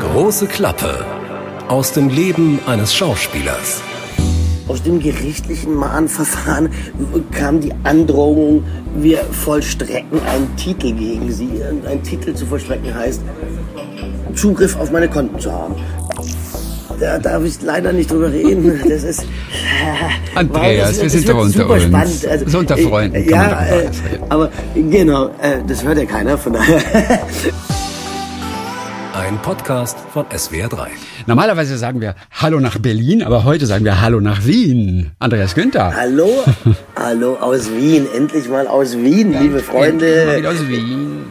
Große Klappe aus dem Leben eines Schauspielers. Aus dem gerichtlichen Mahnverfahren kam die Androhung, wir vollstrecken einen Titel gegen Sie. Ein Titel zu vollstrecken heißt, Zugriff auf meine Konten zu haben. Da darf ich leider nicht drüber reden. Das ist. Andreas, das, wir sind doch unter uns. Spannend. Also, so unter Freunden kann ja, äh, aber genau, äh, das hört ja keiner, von daher. Ein Podcast von SWR3. Normalerweise sagen wir Hallo nach Berlin, aber heute sagen wir Hallo nach Wien. Andreas Günther. Hallo, hallo aus Wien, endlich mal aus Wien, liebe Mal Freunde. wieder aus Wien.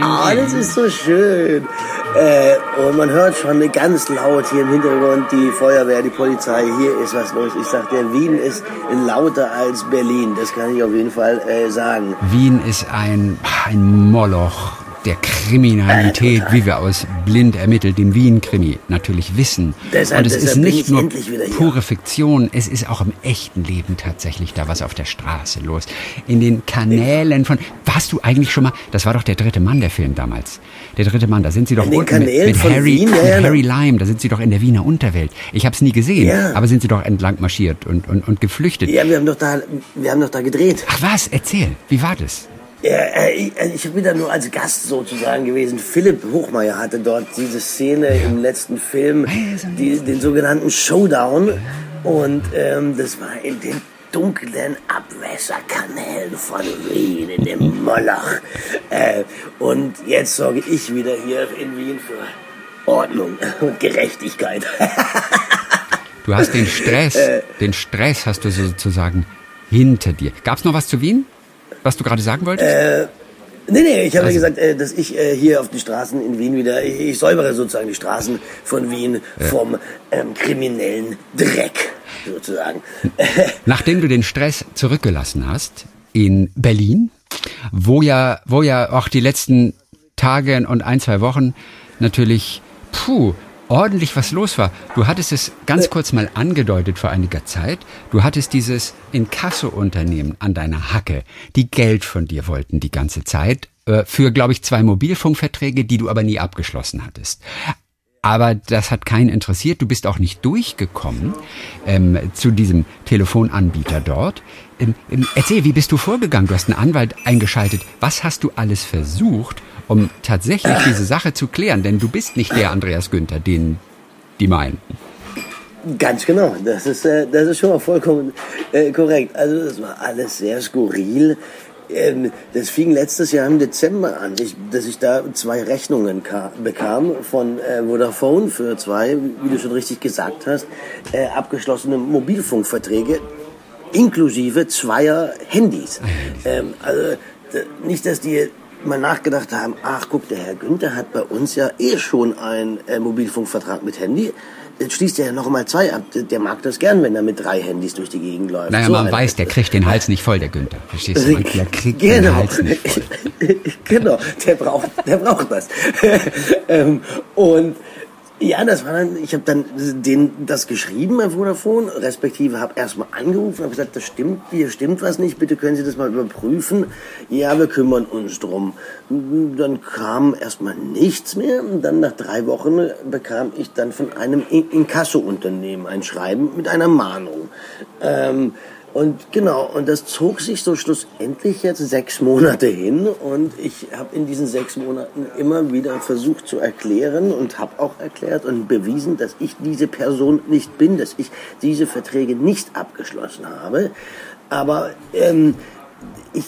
Ah, das ist so schön. Äh, und man hört schon ganz laut hier im Hintergrund die Feuerwehr, die Polizei. Hier ist was los. Ich sag dir, Wien ist lauter als Berlin. Das kann ich auf jeden Fall äh, sagen. Wien ist ein, ein Moloch der Kriminalität, wie wir aus blind ermittelt dem Wien-Krimi natürlich wissen. Deshalb- Und es ist nicht ich nur pure Fiktion, es ist auch im echten Leben tatsächlich da was auf der Straße los. In den Kanälen von... Warst du eigentlich schon mal... Das war doch der dritte Mann, der Film damals. Der dritte Mann, da sind sie doch unten mit, mit Harry, Wien? Mit ja, Harry Lime, da sind sie doch in der Wiener Unterwelt. Ich habe es nie gesehen, Ja. aber sind sie doch entlang marschiert und, und, und geflüchtet. Ja, wir haben doch da, wir haben doch da gedreht. Ach was, erzähl, wie war das? Ja, äh, ich, äh, ich bin da nur als Gast sozusagen gewesen. Philipp Hochmeier hatte dort diese Szene im letzten Film, die, den sogenannten Showdown. Und ähm, das war in den dunklen Abwässerkanälen von Wien, in dem Moloch. Äh, und jetzt sorge ich wieder hier in Wien für Ordnung und Gerechtigkeit. Du hast den Stress, Äh. den Stress hast du sozusagen hinter dir. Gab's noch was zu Wien? Was du gerade sagen wolltest? Äh. Nee, nee, ich habe ja Also- gesagt, äh, dass ich äh, hier auf die Straßen in Wien wieder, ich, ich säubere sozusagen die Straßen von Wien vom ähm, kriminellen Dreck, sozusagen. Nachdem du den Stress zurückgelassen hast in Berlin, wo ja, wo ja auch die letzten Tage und ein, zwei Wochen natürlich, puh, ordentlich was los war. Du hattest es ganz kurz mal angedeutet vor einiger Zeit. Du hattest dieses Inkasso-Unternehmen an deiner Hacke, die Geld von dir wollten die ganze Zeit, äh, für, glaube ich, zwei Mobilfunkverträge, die du aber nie abgeschlossen hattest. Aber das hat keinen interessiert. Du bist auch nicht durchgekommen ähm, zu diesem Telefonanbieter dort. Ähm, ähm, erzähl, wie bist du vorgegangen? Du hast einen Anwalt eingeschaltet. Was hast du alles versucht, um tatsächlich diese Sache zu klären? Denn du bist nicht der Andreas Günther, den die meinen. Ganz genau, das ist, äh, das ist schon mal vollkommen äh, korrekt. Also das war alles sehr skurril. Ähm, das fing letztes Jahr im Dezember an, ich, dass ich da zwei Rechnungen ka- bekam von äh, Vodafone für zwei, wie du schon richtig gesagt hast, äh, abgeschlossene Mobilfunkverträge inklusive zweier Handys. Ähm, also nicht, dass die mal nachgedacht haben, ach guck, der Herr Günther hat bei uns ja eh schon einen äh, Mobilfunkvertrag mit Handy. Jetzt schließt er ja noch mal zwei ab. Der- mag das gern, wenn er mit drei Handys durch die Gegend läuft. Naja, So man weiß, der kriegt den Hals nicht voll, der Günther. Verstehst du? Man, der kriegt den Genau. Hals nicht voll. genau, der braucht, der braucht das. ähm, und ja, das war dann, ich habe dann den, das geschrieben bei Vodafone, respektive habe erstmal angerufen, habe gesagt, das stimmt, hier stimmt was nicht, bitte können Sie das mal überprüfen. Ja, wir kümmern uns drum. Dann kam erstmal nichts mehr und dann nach drei Wochen bekam ich dann von einem In- Inkasso-Unternehmen ein Schreiben mit einer Mahnung. Ähm, und genau, und das zog sich so schlussendlich jetzt sechs Monate hin und ich habe in diesen sechs Monaten immer wieder versucht zu erklären und habe auch erklärt und bewiesen, dass ich diese Person nicht bin, dass ich diese Verträge nicht abgeschlossen habe. Aber ähm, ich,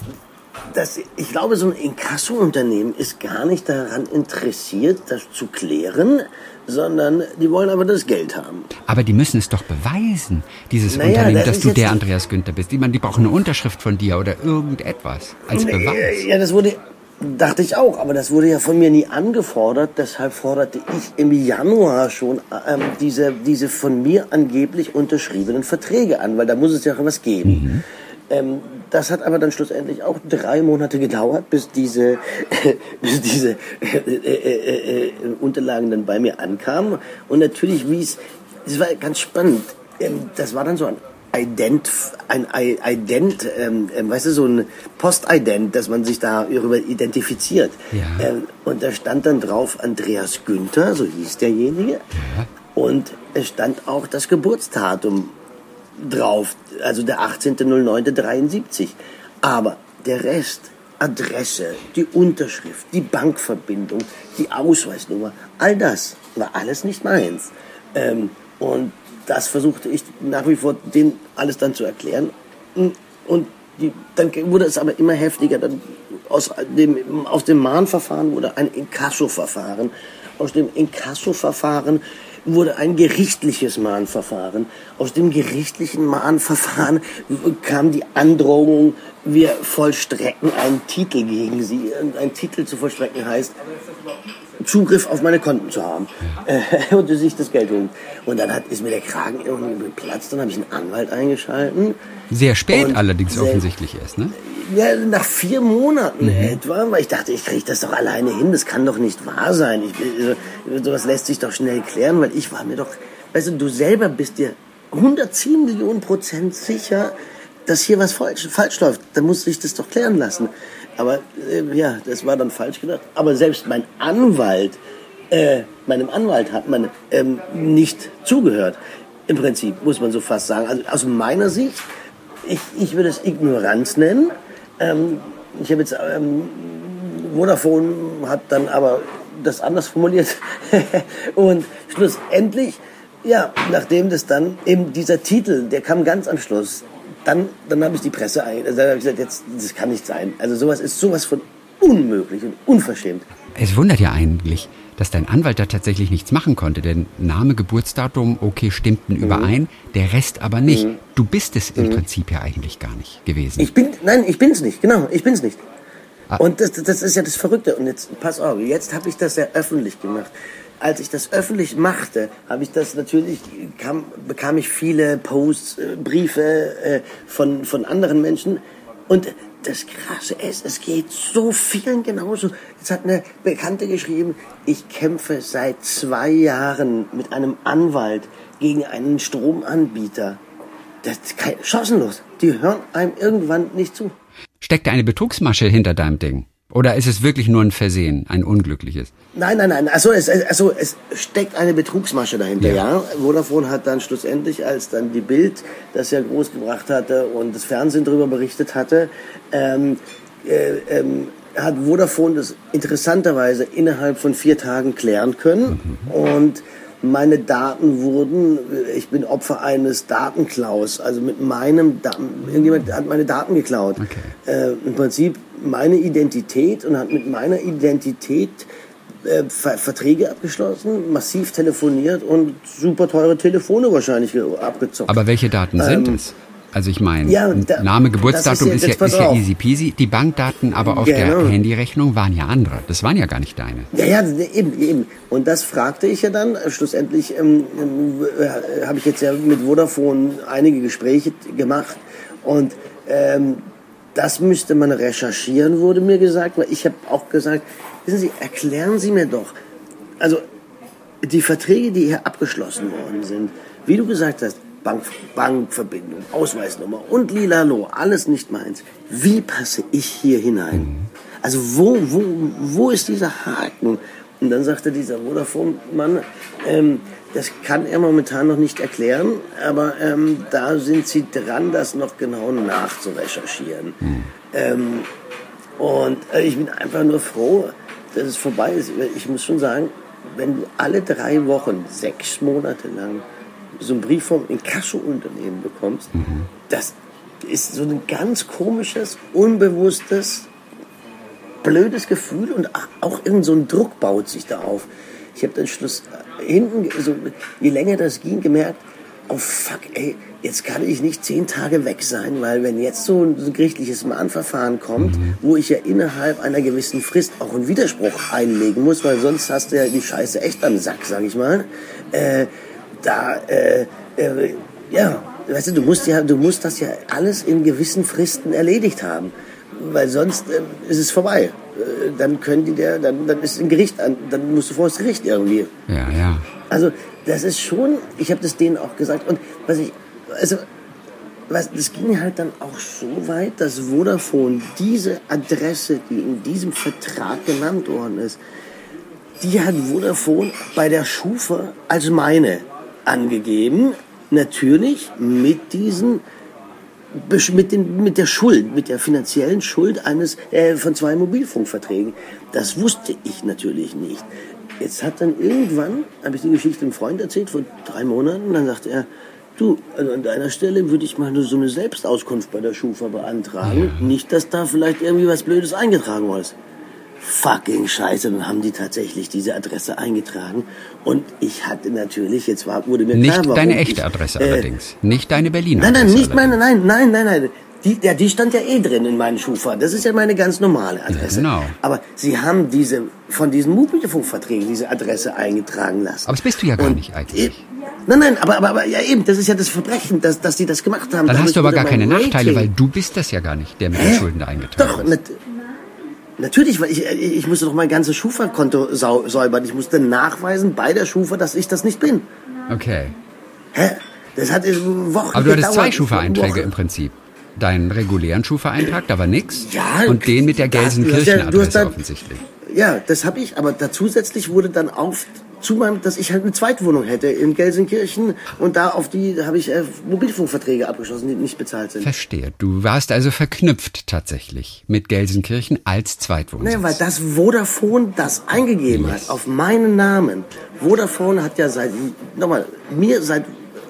das, ich glaube, so ein Inkasso-Unternehmen ist gar nicht daran interessiert, das zu klären, sondern die wollen aber das Geld haben. Aber die müssen es doch beweisen, dieses Naja, Unternehmen, das dass du der Andreas Günther bist. Ich meine, die brauchen eine Unterschrift von dir oder irgendetwas als Beweis. Ja, das wurde, dachte ich auch, aber das wurde ja von mir nie angefordert. Deshalb forderte ich im Januar schon ähm, diese, diese von mir angeblich unterschriebenen Verträge an, weil da muss es ja was geben. Ähm, das hat aber dann schlussendlich auch drei Monate gedauert, bis diese, bis diese äh, äh, äh, äh, Unterlagen dann bei mir ankamen. Und natürlich, wie es, es war ganz spannend. Ähm, das war dann so ein Ident, ein Ident, ähm, ähm, weißt du, so ein Postident, dass man sich darüber identifiziert. Ja. Ähm, und da stand dann drauf Andreas Günther, so hieß derjenige. Und es stand auch das Geburtsdatum drauf, also der 18.09.73. Aber der Rest, Adresse, die Unterschrift, die Bankverbindung, die Ausweisnummer, all das war alles nicht meins. Ähm, und das versuchte ich nach wie vor, denen alles dann zu erklären. Und die, dann wurde es aber immer heftiger. Dann aus dem, aus dem Mahnverfahren wurde ein Inkasso-Verfahren. Aus dem Inkasso-Verfahren wurde ein gerichtliches Mahnverfahren. Aus dem gerichtlichen Mahnverfahren kam die Androhung, wir vollstrecken einen Titel gegen sie. Ein Titel zu vollstrecken heißt, Zugriff auf meine Konten zu haben äh, und sich das Geld holen. Und dann hat, ist mir der Kragen irgendwie geplatzt, dann habe ich einen Anwalt eingeschalten. Sehr spät allerdings sehr- offensichtlich erst, ne? Ja, nach vier Monaten etwa, weil ich dachte, ich kriege das doch alleine hin, das kann doch nicht wahr sein. Ich, also, sowas lässt sich doch schnell klären, weil ich war mir doch, weißt du, du selber bist dir 110 Millionen Prozent sicher, dass hier was falsch, falsch läuft. Dann muss sich das doch klären lassen. Aber äh, ja, das war dann falsch gedacht. Aber selbst mein Anwalt, äh, meinem Anwalt hat man ähm, nicht zugehört. Im Prinzip, muss man so fast sagen. Also aus meiner Sicht, ich, ich würde es Ignoranz nennen. Ähm, ich habe jetzt, ähm, Vodafone hat dann aber das anders formuliert. Und schlussendlich, ja, nachdem das dann eben dieser Titel, der kam ganz am Schluss, dann, dann habe ich die Presse ein, also dann habe ich gesagt, jetzt, das kann nicht sein. Also sowas ist sowas von unmöglich und unverschämt. Es wundert ja eigentlich, dass dein Anwalt da tatsächlich nichts machen konnte, denn Name, Geburtsdatum, okay, stimmten Mhm. überein, der Rest aber nicht. Du bist es im Prinzip ja eigentlich gar nicht gewesen. Ich bin, nein, ich bin's nicht, genau, ich bin's nicht. Ah. Und das, das ist ja das Verrückte. Und jetzt, pass auf, jetzt habe ich das ja öffentlich gemacht. Als ich das öffentlich machte, habe ich das natürlich, kam, bekam ich viele Posts, äh, Briefe äh, von, von anderen Menschen. Und das Krasse ist, es geht so vielen genauso. Jetzt hat eine Bekannte geschrieben, ich kämpfe seit zwei Jahren mit einem Anwalt gegen einen Stromanbieter. Das ist kein, chancenlos. Die hören einem irgendwann nicht zu. Steckt eine Betrugsmasche hinter deinem Ding? Oder ist es wirklich nur ein Versehen, ein unglückliches? Nein, nein, nein. Also es, also es steckt eine Betrugsmasche dahinter, Ja. ja. Vodafone hat dann schlussendlich, als dann die Bild das ja groß gebracht hatte und das Fernsehen darüber berichtet hatte, ähm, äh, ähm, hat Vodafone das interessanterweise innerhalb von vier Tagen klären können und meine Daten wurden, ich bin Opfer eines Datenklaus, also mit meinem, Da- irgendjemand hat meine Daten geklaut. Äh, Im Prinzip meine Identität und hat mit meiner Identität äh, Ver Verträge abgeschlossen, massiv telefoniert und super teure Telefone wahrscheinlich ge- abgezockt. Aber welche Daten sind es? Also ich meine, ja, da- Name, Geburtsdatum ist ist ja- ja, jetzt pass ist ja easy peasy. Die Bankdaten aber auf der Genau. Handyrechnung waren ja andere. Das waren ja gar nicht deine. Ja, ja, eben, eben. Und das fragte ich ja dann. Schlussendlich ähm, ähm, äh, habe ich jetzt ja mit Vodafone einige Gespräche gemacht. Und ähm, das müsste man recherchieren, wurde mir gesagt. Weil ich habe auch gesagt, wissen Sie, erklären Sie mir doch. Also die Verträge, die hier abgeschlossen worden sind, wie du gesagt hast, Bank, Bankverbindung, Ausweisnummer und Lilalo, alles nicht meins. Wie passe ich hier hinein? Also wo, wo, wo ist dieser Haken? Und dann sagte dieser Vodafone-Mann, ähm, das kann er momentan noch nicht erklären, aber ähm, da sind sie dran, das noch genau nachzurecherchieren. Ähm, und äh, ich bin einfach nur froh, dass es vorbei ist. Ich muss schon sagen, wenn du alle drei Wochen, sechs Monate lang so einen Brief vom Inkasso-Unternehmen bekommst, das ist so ein ganz komisches, unbewusstes, blödes Gefühl und auch irgend so ein Druck baut sich da auf. Ich habe dann Schluss äh, hinten, so, je länger das ging, gemerkt, oh fuck, ey, jetzt kann ich nicht zehn Tage weg sein, weil wenn jetzt so ein, so ein gerichtliches Mahnverfahren kommt, wo ich ja innerhalb einer gewissen Frist auch einen Widerspruch einlegen muss, weil sonst hast du ja die Scheiße echt am Sack, sag ich mal, äh, da, äh, äh, ja, weißt du, du musst ja, du musst das ja alles in gewissen Fristen erledigt haben weil sonst ähm, ist es vorbei. Äh, dann können die der, dann, dann ist ein Gericht an, dann musst du vor das Gericht irgendwie. Ja, ja. Also das ist schon, ich habe das denen auch gesagt und was ich, also was, das ging halt dann auch so weit, dass Vodafone diese Adresse, die in diesem Vertrag genannt worden ist, die hat Vodafone bei der Schufa als meine angegeben. Natürlich mit diesen mit, den, mit der Schuld, mit der finanziellen Schuld eines äh, von zwei Mobilfunkverträgen. Das wusste ich natürlich nicht. Jetzt hat dann irgendwann, habe ich die Geschichte einem Freund erzählt, vor drei Monaten, dann sagte er, du, also an deiner Stelle würde ich mal nur so eine Selbstauskunft bei der Schufa beantragen. Nicht, dass da vielleicht irgendwie was Blödes eingetragen wurde. Fucking Scheiße, dann haben die tatsächlich diese Adresse eingetragen. Und ich hatte natürlich, jetzt war, wurde mir nicht klar, Nicht deine echte Adresse äh, allerdings. Nicht deine Berliner Nein, nein, Adresse nicht meine, nein, nein, nein, nein. Die, ja, die stand ja eh drin in meinen Schufa. Das ist ja meine ganz normale Adresse. Genau. Aber sie haben diese, von diesen Mobilfunkverträgen diese Adresse eingetragen lassen. Aber das bist du ja gar Und nicht eigentlich. Nein, nein, aber, aber, aber ja eben, das ist ja das Verbrechen, dass, dass die das gemacht haben. Dann Dadurch hast du aber gar keine Nachteile, weil du bist das ja gar nicht, der mit den Schulden eingetragen Doch, ist. Natürlich, weil ich, ich musste doch mein ganzes Schufa-Konto säubern. Ich musste nachweisen bei der Schufa, dass ich das nicht bin. Okay. Hä? Das hat Wochen Aber du hattest zwei Schufa-Einträge im Prinzip deinen regulären Schufa-Eintrag, da war nix. Ja. Und den mit der Gelsenkirchen-Adresse ja, offensichtlich. Ja, das habe ich, aber da zusätzlich wurde dann auf zu meinem, dass ich halt eine Zweitwohnung hätte in Gelsenkirchen und da auf die habe ich äh, Mobilfunkverträge abgeschlossen, die nicht bezahlt sind. Verstehe. Du warst also verknüpft tatsächlich mit Gelsenkirchen als Zweitwohnung. Nee, weil das Vodafone das eingegeben yes. hat auf meinen Namen. Vodafone hat ja seit nochmal mir seit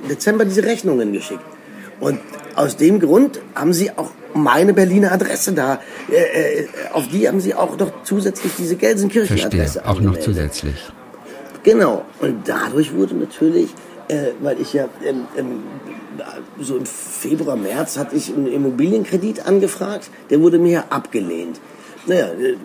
Dezember diese Rechnungen geschickt und aus dem Grund haben sie auch meine Berliner Adresse da. Äh, äh, auf die haben sie auch noch zusätzlich diese Gelsenkirchen-Adresse. Auch noch zusätzlich. Genau. Und dadurch wurde natürlich, äh, weil ich ja ähm, ähm, so im Februar, März hatte ich einen Immobilienkredit angefragt, der wurde mir abgelehnt. Naja, äh,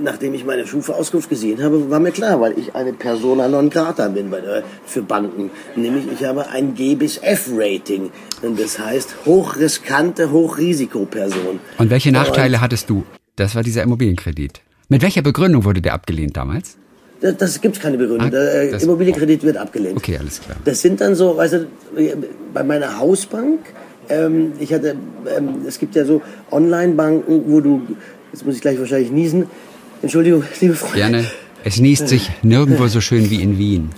nachdem ich meine Schufa-Auskunft gesehen habe, war mir klar, weil ich eine Persona non grata bin bei der, für Banken. Nämlich ich habe ein G bis F-Rating. Und das heißt hochriskante, Hochrisikoperson. Und welche Nachteile Und, hattest du? Das war dieser Immobilienkredit. Mit welcher Begründung wurde der abgelehnt damals? Das, das gibt keine Begründung. Ah, der äh, Immobilienkredit wird abgelehnt. Okay, alles klar. Das sind dann so, weißt du, bei meiner Hausbank, ähm, ich hatte, ähm, es gibt ja so Online-Banken, wo du Jetzt muss ich gleich wahrscheinlich niesen. Entschuldigung, liebe Freunde. Gerne. Es niest sich nirgendwo so schön wie in Wien.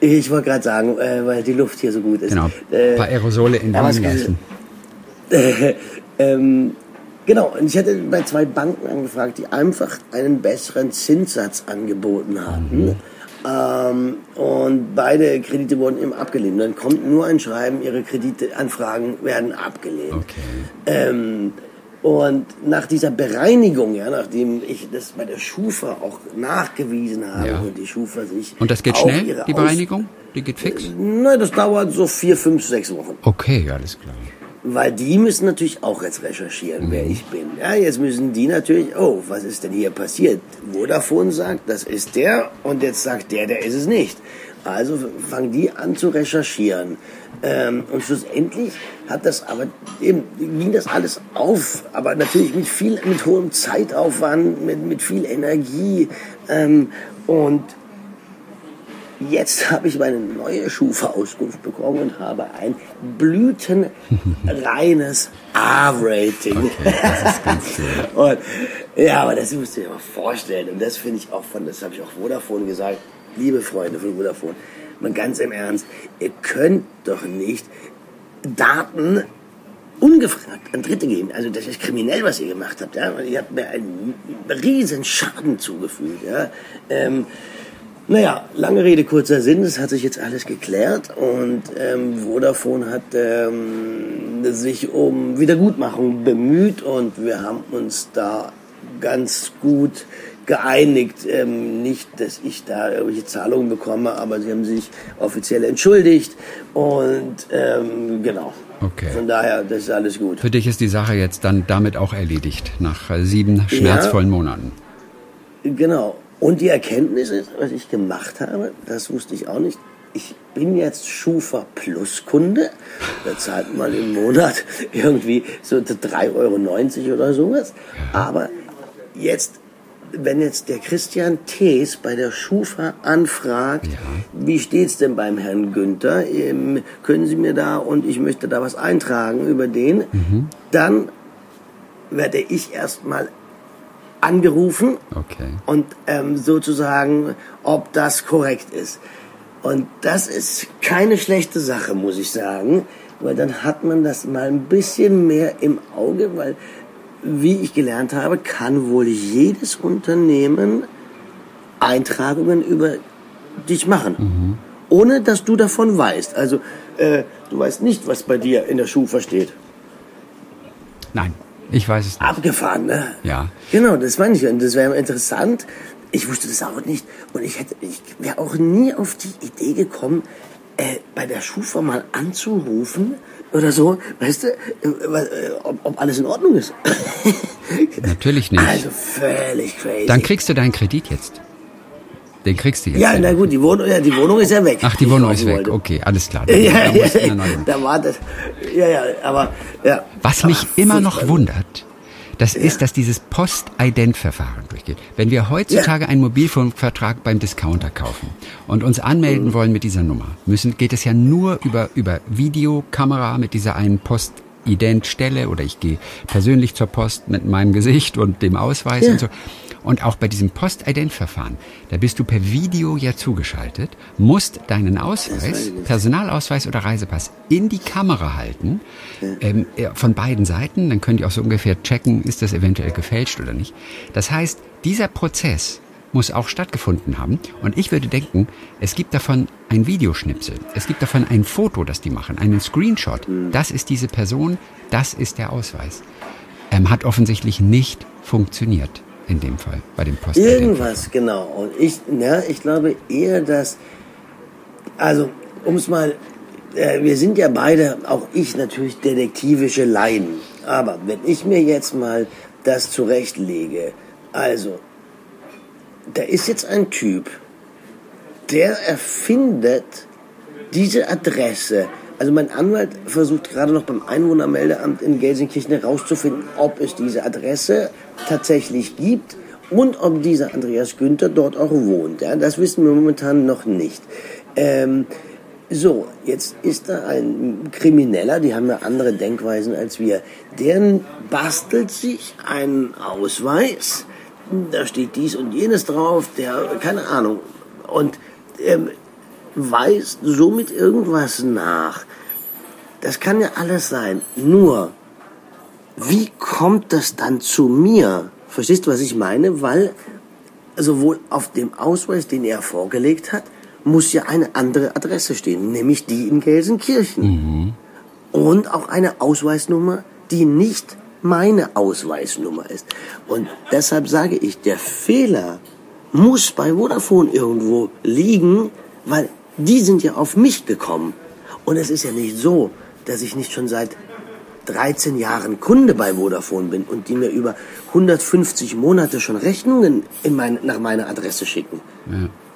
Ich wollte gerade sagen, äh, weil die Luft hier so gut ist. Genau. Äh, ein paar Aerosole in Wien lassen. Äh, ähm, genau, und ich hatte bei zwei Banken angefragt, die einfach einen besseren Zinssatz angeboten hatten. Mhm. Ähm, und beide Kredite wurden eben abgelehnt. dann kommt nur ein Schreiben, ihre Krediteanfragen werden abgelehnt. Okay. Ähm, und nach dieser Bereinigung, ja, nachdem ich das bei der Schufa auch nachgewiesen habe ja. und die Schufa sich. Und das geht schnell, die Bereinigung? Die geht fix? Nein, das dauert so vier, fünf, sechs Wochen. Okay, alles klar. Weil die müssen natürlich auch jetzt recherchieren, mhm. wer ich bin. Ja, jetzt müssen die natürlich, oh, was ist denn hier passiert? Vodafone sagt, das ist der und jetzt sagt der, der ist es nicht. Also fangen die an zu recherchieren. Ähm, und schlussendlich hat das aber eben, ging das alles auf, aber natürlich mit viel, mit hohem Zeitaufwand, mit, mit viel Energie. Ähm, und jetzt habe ich meine neue Schufa-Auskunft bekommen und habe ein blütenreines A-Rating. Okay, ja, aber das musst du dir mal vorstellen. Und das finde ich auch von, das habe ich auch Vodafone gesagt, liebe Freunde von Vodafone, mal ganz im Ernst, ihr könnt doch nicht Daten ungefragt an Dritte geben. Also das ist kriminell, was ihr gemacht habt. Ja? Ihr habt mir einen riesen Schaden zugefügt. Ja? Ähm, naja, lange Rede, kurzer Sinn, es hat sich jetzt alles geklärt und ähm, Vodafone hat ähm, sich um Wiedergutmachung bemüht und wir haben uns da ganz gut geeinigt. Ähm, nicht, dass ich da irgendwelche Zahlungen bekomme, aber sie haben sich offiziell entschuldigt und ähm, genau. Okay. Von daher, das ist alles gut. Für dich ist die Sache jetzt dann damit auch erledigt, nach sieben schmerzvollen ja, Monaten. Genau. Und die Erkenntnis ist, was ich gemacht habe, das wusste ich auch nicht. Ich bin jetzt Schufa Plus Kunde. Da zahlt man im Monat irgendwie so 3,90 Euro oder sowas. Aber jetzt wenn jetzt der Christian Thees bei der Schufa anfragt, wie steht's denn beim Herrn Günther, ähm, können Sie mir da und ich möchte da was eintragen über den, Mhm. dann werde ich erstmal angerufen Okay. und ähm, sozusagen, ob das korrekt ist. Und das ist keine schlechte Sache, muss ich sagen, weil dann hat man das mal ein bisschen mehr im Auge, weil, wie ich gelernt habe, kann wohl jedes Unternehmen Eintragungen über dich machen, ohne dass du davon weißt. Also, äh, du weißt nicht, was bei dir in der Schufa steht. Nein, ich weiß es nicht. Abgefahren, ne? Ja. Genau, das meine ich. Und das wäre interessant. Ich wusste das auch nicht. Und ich hätte, ich wäre auch nie auf die Idee gekommen, äh, bei der Schufa mal anzurufen oder so, weißt du, äh, äh, ob, ob alles in Ordnung ist. Natürlich nicht. Also völlig crazy. Dann kriegst du deinen Kredit jetzt. Den kriegst du jetzt. ja, na gut, die Wohnung, ja, die Wohnung ist ja weg. Ach, die Wohnung ist weg. wollte. Okay, alles klar. Ja, Da ja, ja, da war das. Ja, ja, aber ja. Was mich Ach, immer noch wundert, das ist, dass dieses Post-Ident-Verfahren durchgeht. Wenn wir heutzutage einen Mobilfunkvertrag beim Discounter kaufen und uns anmelden wollen mit dieser Nummer, müssen, geht es ja nur über, über Videokamera mit dieser einen Post-Ident-Stelle oder ich gehe persönlich zur Post mit meinem Gesicht und dem Ausweis Ja. und so. Und auch bei diesem Post-Ident-Verfahren, da bist du per Video ja zugeschaltet, musst deinen Ausweis, Personalausweis oder Reisepass in die Kamera halten, ähm, äh, von beiden Seiten, dann können die auch so ungefähr checken, ist das eventuell gefälscht oder nicht. Das heißt, dieser Prozess muss auch stattgefunden haben. Und ich würde denken, es gibt davon ein Videoschnipsel, es gibt davon ein Foto, das die machen, einen Screenshot. Das ist diese Person, das ist der Ausweis. Ähm, hat offensichtlich nicht funktioniert in dem Fall bei dem Post. Irgendwas, genau. Und ich, ja, ich glaube eher, dass, also, um es mal, äh, wir sind ja beide, auch ich natürlich detektivische Laien. Aber wenn ich mir jetzt mal das zurechtlege, also, da ist jetzt ein Typ, der erfindet diese Adresse. Also mein Anwalt versucht gerade noch beim Einwohnermeldeamt in Gelsenkirchen herauszufinden, ob es diese Adresse tatsächlich gibt und ob dieser Andreas Günther dort auch wohnt. Ja, das wissen wir momentan noch nicht. Ähm, so, jetzt ist da ein Krimineller, die haben ja andere Denkweisen als wir. Der bastelt sich einen Ausweis, da steht dies und jenes drauf, der, keine Ahnung, und ähm, weist somit irgendwas nach. Das kann ja alles sein. Nur, wie kommt das dann zu mir? Verstehst du, was ich meine? Weil sowohl auf dem Ausweis, den er vorgelegt hat, muss ja eine andere Adresse stehen, nämlich die in Gelsenkirchen. Und auch eine Ausweisnummer, die nicht meine Ausweisnummer ist. Und deshalb sage ich, der Fehler muss bei Vodafone irgendwo liegen, weil die sind ja auf mich gekommen. Und es ist ja nicht so, dass ich nicht schon seit 13 Jahren Kunde bei Vodafone bin und die mir über 150 Monate schon Rechnungen in mein, nach meiner Adresse schicken.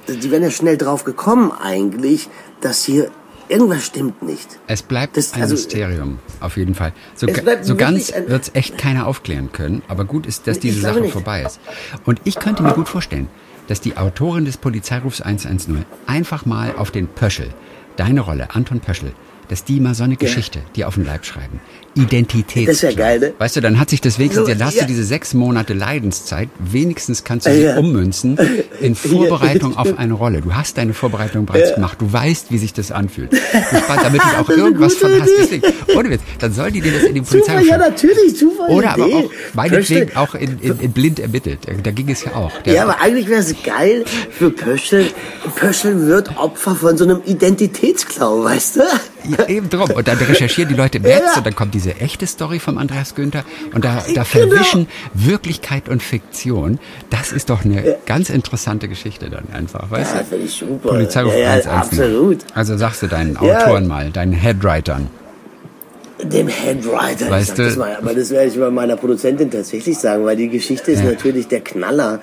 Die wären ja schnell drauf gekommen eigentlich, dass hier irgendwas stimmt nicht. Es bleibt Das- ein also- Mysterium, auf jeden Fall. So, so ganz wird es echt keiner aufklären können, aber gut ist, dass diese Sache nicht. vorbei ist. Und ich könnte mir gut vorstellen, dass die Autorin des Polizeirufs 110 einfach mal auf den Pöschel, deine Rolle, Anton Pöschel, dass die mal so eine Geschichte dir auf den Leib schreiben. Identitätsklau. Das wär geil, ne? Weißt du, dann hat sich das wenigstens, So, dann hast ja. du diese sechs Monate Leidenszeit, wenigstens kannst du sie Ja. ummünzen in Vorbereitung auf eine Rolle. Du hast deine Vorbereitung bereits gemacht, du weißt, wie sich das anfühlt. Spannst, damit du auch ist irgendwas von hast. Deswegen, ohne Witz, dann soll die dir das in die Super, Polizei ja natürlich, super Oder aber Idee. auch, meinetwegen auch in, in, in blind ermittelt. Da, ging es ja auch. Ja, aber eigentlich wäre es geil für Pöschel. Pöschel wird Opfer von so einem Identitätsklau, weißt du? Ja, eben drum. Und dann recherchieren die Leute im Netz Ja. und dann kommt diese echte Story vom Andreas Günther und da, da Genau. verwischen Wirklichkeit und Fiktion. Das ist doch eine ganz interessante Geschichte dann einfach, weißt Ja, du? finde ich super. Polizeiruf Ja, ja, 110. absolut. Also sagst du deinen Ja. Autoren mal, deinen Headwritern. Dem Headwriter. Weißt ich du- das mal, aber das werde ich bei meiner Produzentin tatsächlich sagen, weil die Geschichte ist Ja. natürlich der Knaller.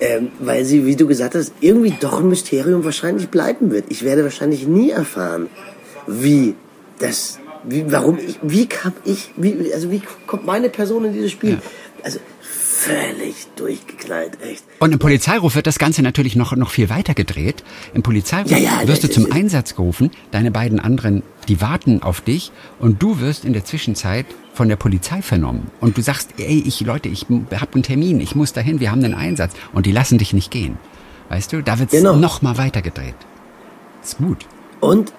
Ähm, weil sie, wie du gesagt hast, irgendwie doch ein Mysterium wahrscheinlich bleiben wird. Ich werde wahrscheinlich nie erfahren, wie das, wie, warum ich, wie kam ich, wie, also wie kommt meine Person in dieses Spiel? Also völlig durchgeknallt, echt. Und im Polizeiruf wird das Ganze natürlich noch, noch viel weiter gedreht. Im Polizeiruf Ja, ja, wirst du zum Einsatz gerufen, deine beiden anderen, die warten auf dich und du wirst in der Zwischenzeit von der Polizei vernommen. Und du sagst, ey, ich, Leute, ich habe einen Termin, ich muss dahin, wir haben einen Einsatz. Und die lassen dich nicht gehen. Weißt du, da wird's Genau. noch mal weiter gedreht. Ist gut. Und,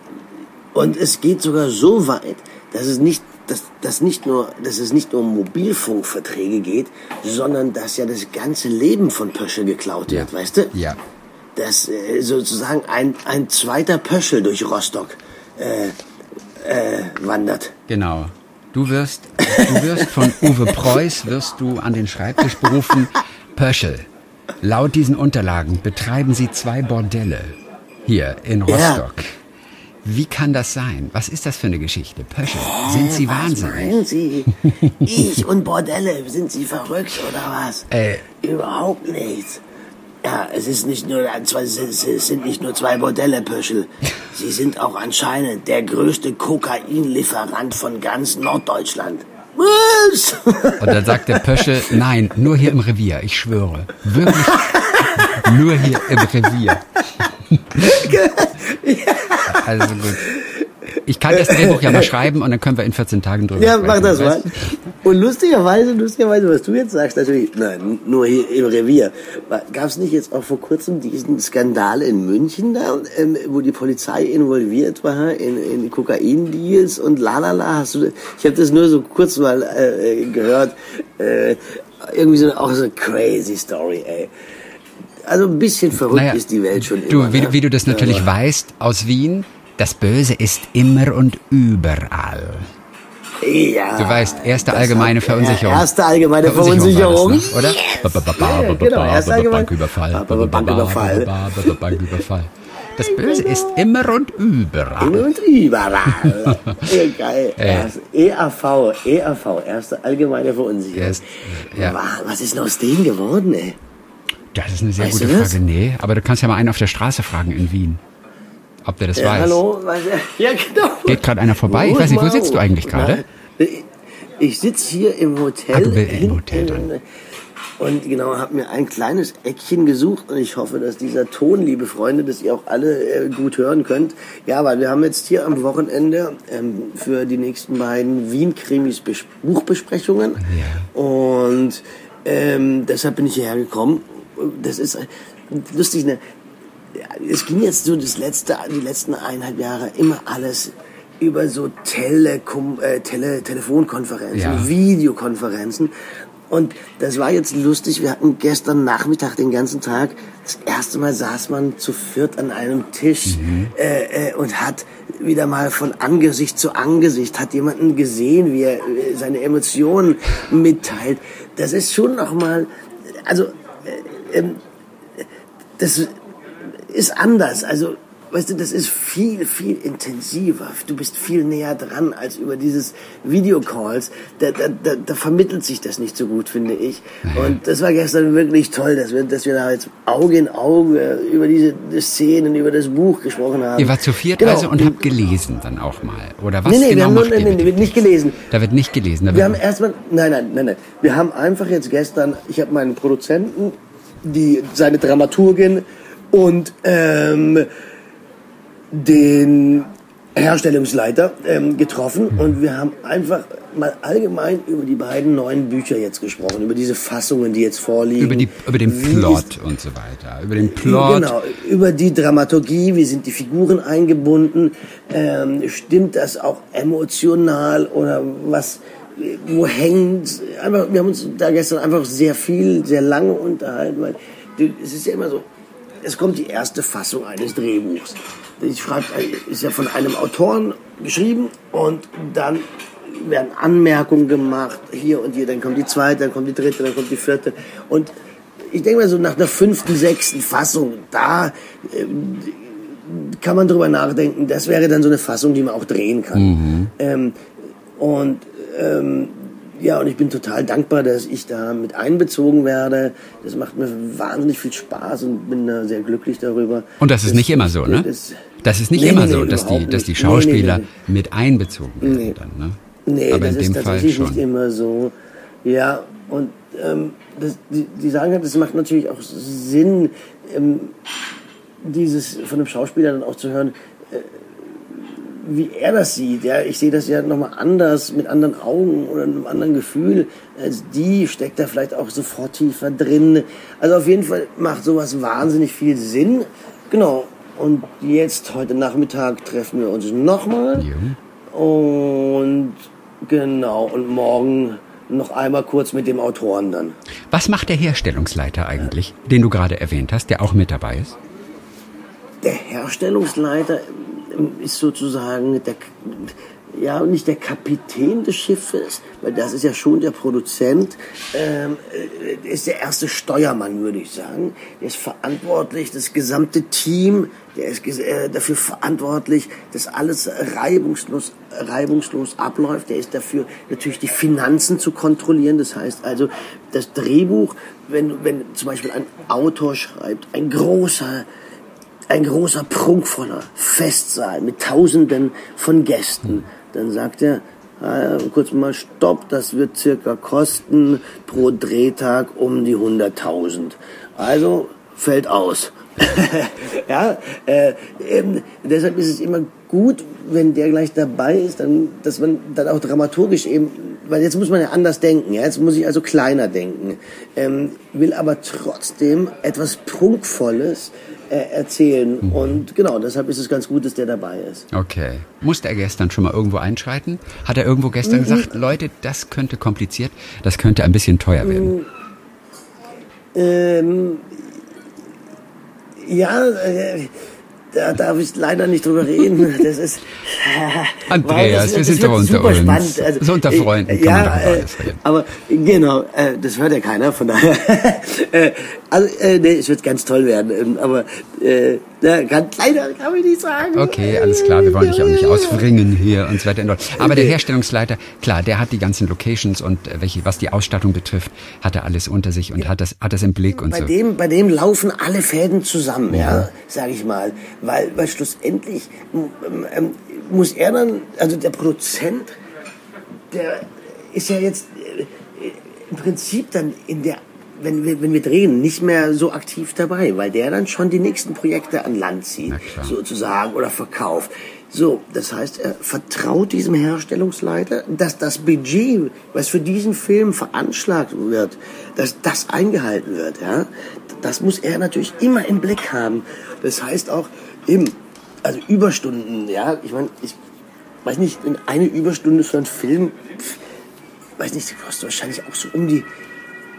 und es geht sogar so weit, dass es nicht, dass, dass nicht nur, dass es nicht nur um Mobilfunkverträge geht, sondern dass ja das ganze Leben von Pöschel geklaut wird, weißt du? Ja. Dass äh, sozusagen ein, ein zweiter Pöschel durch Rostock äh, äh, wandert. Genau. Du wirst, du wirst von Uwe Preuß wirst du an den Schreibtisch berufen. Pöschel. Laut diesen Unterlagen betreiben Sie zwei Bordelle hier in Rostock. Wie kann das sein? Was ist das für eine Geschichte? Pöschel, sind Sie wahnsinnig? Sie? Ich und Bordelle, sind Sie verrückt oder was? Äh. Überhaupt nichts. Ja, es ist nicht nur zwei, es sind nicht nur zwei Bordelle, Pöschel. Sie sind auch anscheinend der größte Kokainlieferant von ganz Norddeutschland. Was? Und dann sagt der Pöschel, nein, nur hier im Revier, ich schwöre. Wirklich nur hier im Revier. Also gut. Ich kann das Drehbuch ja mal schreiben und dann können wir in 14 Tagen drüber Ja, sprechen. mach das mal. Und lustigerweise, lustigerweise, was du jetzt sagst, natürlich, nein, nur hier im Revier. Gab es nicht jetzt auch vor kurzem diesen Skandal in München da, ähm, wo die Polizei involviert war in, in Kokain-Deals und lalala? Hast du, ich habe das nur so kurz mal äh, gehört. Äh, irgendwie so auch so eine crazy Story, ey. Also ein bisschen verrückt Naja, ist die Welt schon du, immer. wie, ne? wie du das natürlich Aber- weißt aus Wien, das Böse ist immer und überall. Ja, Du weißt, erste allgemeine hat- Verunsicherung. Erste allgemeine Verunsicherung Verunsicherung. noch, oder? Ja, genau, erste allgemeine- Banküberfall. Ba- ba- Banküberfall. Ba- ba- ba- Banküberfall. Das Böse ist immer und überall. Und überall. geil. Äh. EAV, EAV, erste allgemeine Verunsicherung. Erst, ja. Wa- Was ist denn aus denen geworden, ey? Das ist eine sehr Weißt gute? Frage. Nee, aber du kannst ja mal einen auf der Straße fragen in Wien, ob der das Ja, weiß. hallo? Ja, genau. Geht gerade einer vorbei? Ich weiß nicht, wo sitzt du eigentlich gerade? Ich, ich sitze hier im Hotel. Ah, du bist im Hotel drin. Und genau, habe mir ein kleines Eckchen gesucht und ich hoffe, dass dieser Ton, liebe Freunde, dass ihr auch alle äh, gut hören könnt. Ja, weil wir haben jetzt hier am Wochenende ähm, für die nächsten beiden Wien-Krimis Bes- Buchbesprechungen. Und ähm, deshalb bin ich hierher gekommen. Das ist äh, lustig, ne? Es ging jetzt so das letzte, die letzten eineinhalb Jahre immer alles über so Telekom, äh, Tele, Telefonkonferenzen, Ja. Videokonferenzen. Und das war jetzt lustig. Wir hatten gestern Nachmittag den ganzen Tag, das erste Mal saß man zu viert an einem Tisch äh, äh, und hat wieder mal von Angesicht zu Angesicht, hat jemanden gesehen, wie er äh, seine Emotionen mitteilt. Das ist schon nochmal, also äh, ähm, das ist anders. Also, weißt du, das ist viel, viel intensiver. Du bist viel näher dran als über dieses Videocalls. Da, da, da, da vermittelt sich das nicht so gut, finde ich. Und das war gestern wirklich toll, dass wir, dass wir da jetzt Auge in Auge über diese Szenen, über das Buch gesprochen haben. Ihr wart zu viert Genau. also und habt gelesen dann auch mal. Oder was Nee, nee, wir genau haben nur, macht nee, nee, nee, dem nicht gelesen. Da wird nicht gelesen. Wir wird haben erstmal, nein, nein, nein, nein. Wir haben einfach jetzt gestern, ich habe meinen Produzenten, die, seine Dramaturgin und ähm, den Herstellungsleiter ähm, getroffen und wir haben einfach mal allgemein über die beiden neuen Bücher jetzt gesprochen, über diese Fassungen, die jetzt vorliegen. über, die, über den Wie ist- Plot und so weiter. Über den Plot. Genau, über die Dramaturgie, wie sind die Figuren eingebunden, ähm, stimmt das auch emotional oder was, wo hängt, einfach, wir haben uns da gestern einfach sehr viel, sehr lange unterhalten, weil es ist ja immer so, es kommt die erste Fassung eines Drehbuchs. Ich schreibe, ist ja von einem Autoren geschrieben und dann werden Anmerkungen gemacht, hier und hier, dann kommt die zweite, dann kommt die dritte, dann kommt die vierte und ich denke mal so nach der fünften, sechsten Fassung, da ähm, kann man drüber nachdenken, das wäre dann so eine Fassung, die man auch drehen kann. Ähm, und ähm, ja, und ich bin total dankbar, dass ich da mit einbezogen werde. Das macht mir wahnsinnig viel Spaß und bin da sehr glücklich darüber. Und das ist dass nicht immer so, ne? Das, Das ist nicht Nee, immer nee, so, dass die, dass die. Schauspieler Nee, mit einbezogen werden Nee. dann, ne? Nee, Aber das in dem ist Fall tatsächlich schon. nicht immer so. Ja, Und ähm, das, die, die sagen halt, das macht natürlich auch Sinn, ähm, dieses von einem Schauspieler dann auch zu hören, äh, wie er das sieht. Ja, ich sehe das ja nochmal anders, mit anderen Augen oder einem anderen Gefühl als die, steckt da vielleicht auch sofort tiefer drin. Also auf jeden Fall macht sowas wahnsinnig viel Sinn. Genau. Und jetzt, heute Nachmittag, treffen wir uns nochmal. Und genau, und morgen noch einmal kurz mit dem Autoren dann. Was macht der Herstellungsleiter eigentlich, den du gerade erwähnt hast, der auch mit dabei ist? Der Herstellungsleiter ist sozusagen der, ja, nicht der Kapitän des Schiffes, weil das ist ja schon der Produzent, ähm, äh, ist der erste Steuermann, würde ich sagen. Der ist verantwortlich, das gesamte Team, der ist äh, dafür verantwortlich, dass alles reibungslos, reibungslos abläuft. Der ist dafür natürlich die Finanzen zu kontrollieren. Das heißt also, das Drehbuch, wenn, wenn zum Beispiel ein Autor schreibt, ein großer ein großer, prunkvoller Festsaal mit Tausenden von Gästen. Dann sagt er, äh, kurz mal Stopp, das wird circa kosten pro Drehtag um die 100.000. Also fällt aus. ja, äh, eben, deshalb ist es immer gut, wenn der gleich dabei ist, dann, dass man dann auch dramaturgisch eben, weil jetzt muss man ja anders denken, ja, jetzt muss ich also kleiner denken, ähm, will aber trotzdem etwas Prunkvolles äh, erzählen und genau, deshalb ist es ganz gut, dass der dabei ist. Okay. Musste er gestern schon mal irgendwo einschreiten? Hat er irgendwo gestern gesagt, Leute, das könnte kompliziert, das könnte ein bisschen teuer werden? Ähm, ja, äh, da darf ich leider nicht drüber reden. Das ist. Andreas, Weil wir sind wird doch unter uns. spannend. Also, So unter äh, Freunden kann ja, man doch äh, alles reden. Aber genau, äh, das hört ja keiner, von daher. also, äh, nee, es wird ganz toll werden. ähm, Aber äh, ja, kann, leider kann ich nicht sagen. Okay, alles klar, wir wollen dich auch nicht auswringen hier und so weiter. Aber der Herstellungsleiter, klar, der hat die ganzen Locations und äh, welche, was die Ausstattung betrifft, hat er alles unter sich und hat das, hat das im Blick und bei so. dem, bei dem laufen alle Fäden zusammen, ja, sag ich mal, weil, weil schlussendlich ähm, ähm, muss er dann, also der Produzent, der ist ja jetzt äh, im Prinzip dann in der, wenn wir, wenn wir drehen, nicht mehr so aktiv dabei, weil der dann schon die nächsten Projekte an Land zieht, sozusagen, oder verkauft. So, das heißt, er vertraut diesem Herstellungsleiter, dass das Budget, was für diesen Film veranschlagt wird, dass das eingehalten wird. Ja? Das muss er natürlich immer im Blick haben. Das heißt auch eben, also Überstunden, ja, ich meine, ich weiß nicht, in eine Überstunde für einen Film, weiß nicht, die kostet wahrscheinlich auch so um die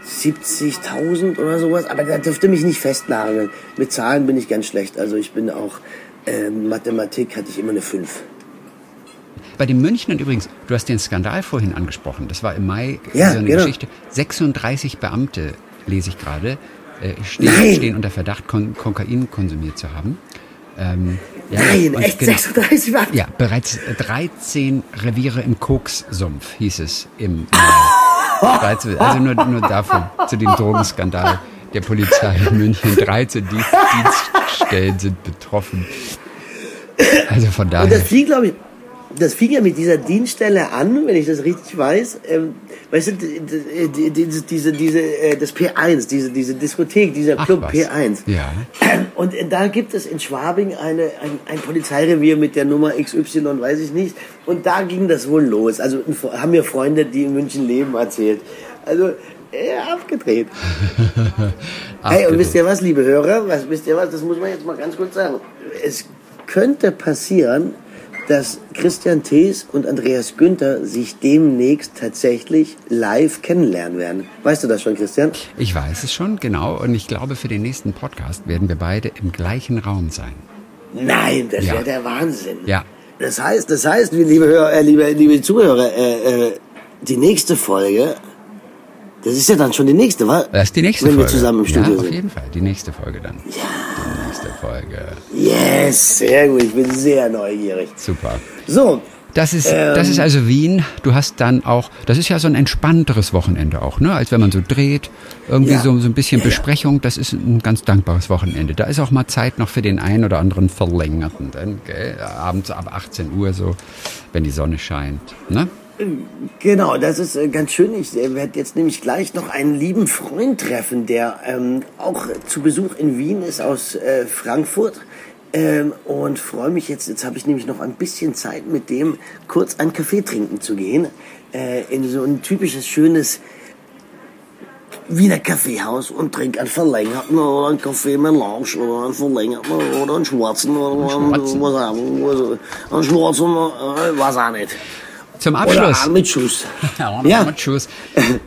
70.000 oder sowas, aber da dürfte mich nicht festnageln. Mit Zahlen bin ich ganz schlecht, also ich bin auch, ähm, Mathematik hatte ich immer eine 5. Bei den Münchnern übrigens, du hast den Skandal vorhin angesprochen, das war im Mai Ja, so eine genau. Geschichte. 36 Beamte, lese ich gerade, äh, stehen, stehen unter Verdacht, Kon Kokain konsumiert zu haben. Ähm, ja, Nein, echt genau. 36 Watt? Ja, bereits 13 Reviere im Kokssumpf hieß es im Mai. 13, also nur, nur davon, zu dem Drogenskandal der Polizei in München. 13 Dienst Dienststellen sind betroffen. Also von Und das daher. fing, glaube ich, das fing ja mit dieser Dienststelle an, wenn ich das richtig weiß. Ähm, weißt du, die- die- die- diese, diese, diese, äh, das P1, diese, diese Diskothek, dieser Ach Club was. P1. Ja. Und äh, da gibt es in Schwabing eine, ein, ein Polizeirevier mit der Nummer XY, weiß ich nicht. Und da ging das wohl los. Also haben mir Freunde, die in München leben, erzählt. Also, äh, abgedreht. Hey, und wisst ihr was, liebe Hörer? Was, wisst ihr was? Das muss man jetzt mal ganz kurz sagen. Es könnte passieren, dass Christian Thees und Andreas Günther sich demnächst tatsächlich live kennenlernen werden. Weißt du das schon, Christian? Ich weiß es schon, genau. Und ich glaube, für den nächsten Podcast werden wir beide im gleichen Raum sein. Nein, das Ja. wäre der Wahnsinn. Ja. Das heißt, das heißt, liebe Hörer, äh, liebe, liebe Zuhörer, äh, äh, die nächste Folge, das ist ja dann schon die nächste, wa? Das ist die nächste Wenn Folge. wir zusammen im Studio ja, auf sind. jeden Fall. Die nächste Folge dann. Ja. Folge. Yes, sehr gut. Ich bin sehr neugierig. Super. So, Das ist, Ähm. das ist also Wien. Du hast dann auch, das ist ja so ein entspannteres Wochenende auch, ne? Als wenn man so dreht, irgendwie Ja. so, so ein bisschen ja. Besprechung. Das ist ein ganz dankbares Wochenende. Da ist auch mal Zeit noch für den einen oder anderen Verlängerten, dann, gell? Abends ab 18 Uhr so, wenn die Sonne scheint, ne? Genau, das ist äh, ganz schön. Ich äh, werde jetzt nämlich gleich noch einen lieben Freund treffen, der ähm, auch zu Besuch in Wien ist aus äh, Frankfurt. Ähm, und freue mich jetzt, jetzt habe ich nämlich noch ein bisschen Zeit, mit dem kurz einen Kaffee trinken zu gehen. Äh, in so ein typisches, schönes Wiener Kaffeehaus und trinke einen verlängerten oder einen Kaffee mit Lounge oder einen verlängerten oder einen schwarzen oder einen, schwarzen. was auch, einen schwarzen, äh, was auch nicht. Zum Oder Abschluss. einen mit Schuss. Ja, Ja. Mit Schuss.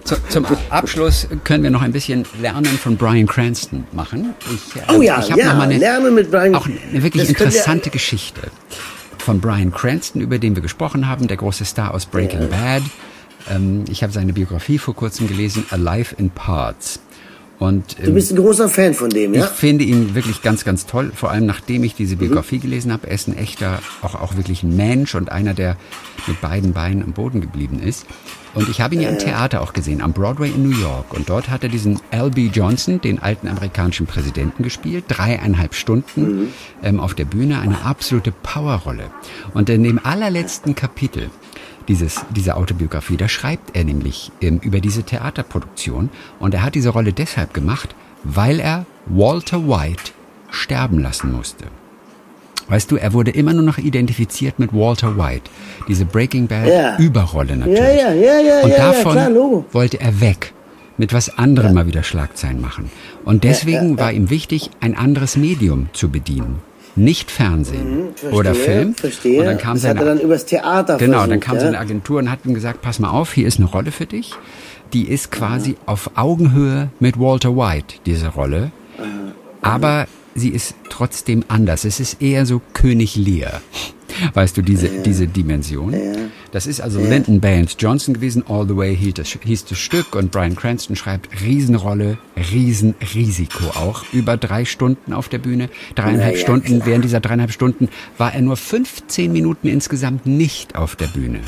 Zu, zum Abschluss können wir noch ein bisschen Lernen von Brian Cranston machen. Ich, äh, Oh ja, ich hab ja, noch mal eine, Lernen mit Bryan- Auch eine wirklich interessante Geschichte von Brian Cranston, über den wir gesprochen haben, der große Star aus Breaking Bad. Ähm, ich habe seine Biografie vor kurzem gelesen, Alive in Parts. Und Du ähm, bist ein großer Fan von dem, ich ja? finde ihn wirklich ganz, ganz toll. Vor allem nachdem ich diese Biografie Mhm. gelesen habe. Er ist ein echter, auch, auch wirklich ein Mensch und einer, der mit beiden Beinen am Boden geblieben ist. Und ich habe ihn ja im Theater auch gesehen, am Broadway in New York. Und dort hat er diesen L.B. Johnson, den alten amerikanischen Präsidenten, gespielt. Dreieinhalb Stunden Mhm. ähm, auf der Bühne. Eine absolute Powerrolle. Und in dem allerletzten Kapitel dieses, dieser Autobiografie. Da schreibt er nämlich ähm, über diese Theaterproduktion und er hat diese Rolle deshalb gemacht, weil er Walter White sterben lassen musste. Weißt du, er wurde immer nur noch identifiziert mit Walter White. Diese Breaking Bad Ja. Überrolle natürlich. Ja, ja, ja, ja, Und ja, ja, davon klar, Logo. wollte er weg. Mit was anderem mal wieder Schlagzeilen machen. Und deswegen war ihm wichtig, ein anderes Medium zu bedienen. Nicht Fernsehen Mhm, Verstehe, oder Film. Verstehe. Und dann kam das seine hat er dann übers Theater Genau, versucht, dann kam ja? seine Agentur und hat ihm gesagt, pass mal auf, hier ist eine Rolle für dich. Die ist quasi auf Augenhöhe mit Walter White, diese Rolle. Aber sie ist trotzdem anders. Es ist eher so König Lear. Weißt du, diese, diese Dimension. Das ist also Lyndon Baines Johnson gewesen. All the Way hieß das, hieß das Stück. Und Brian Cranston schreibt Riesenrolle, Riesenrisiko auch. Über drei Stunden auf der Bühne. Dreieinhalb ja, Stunden. klar. Während dieser dreieinhalb Stunden war er nur 15 Minuten insgesamt nicht auf der Bühne.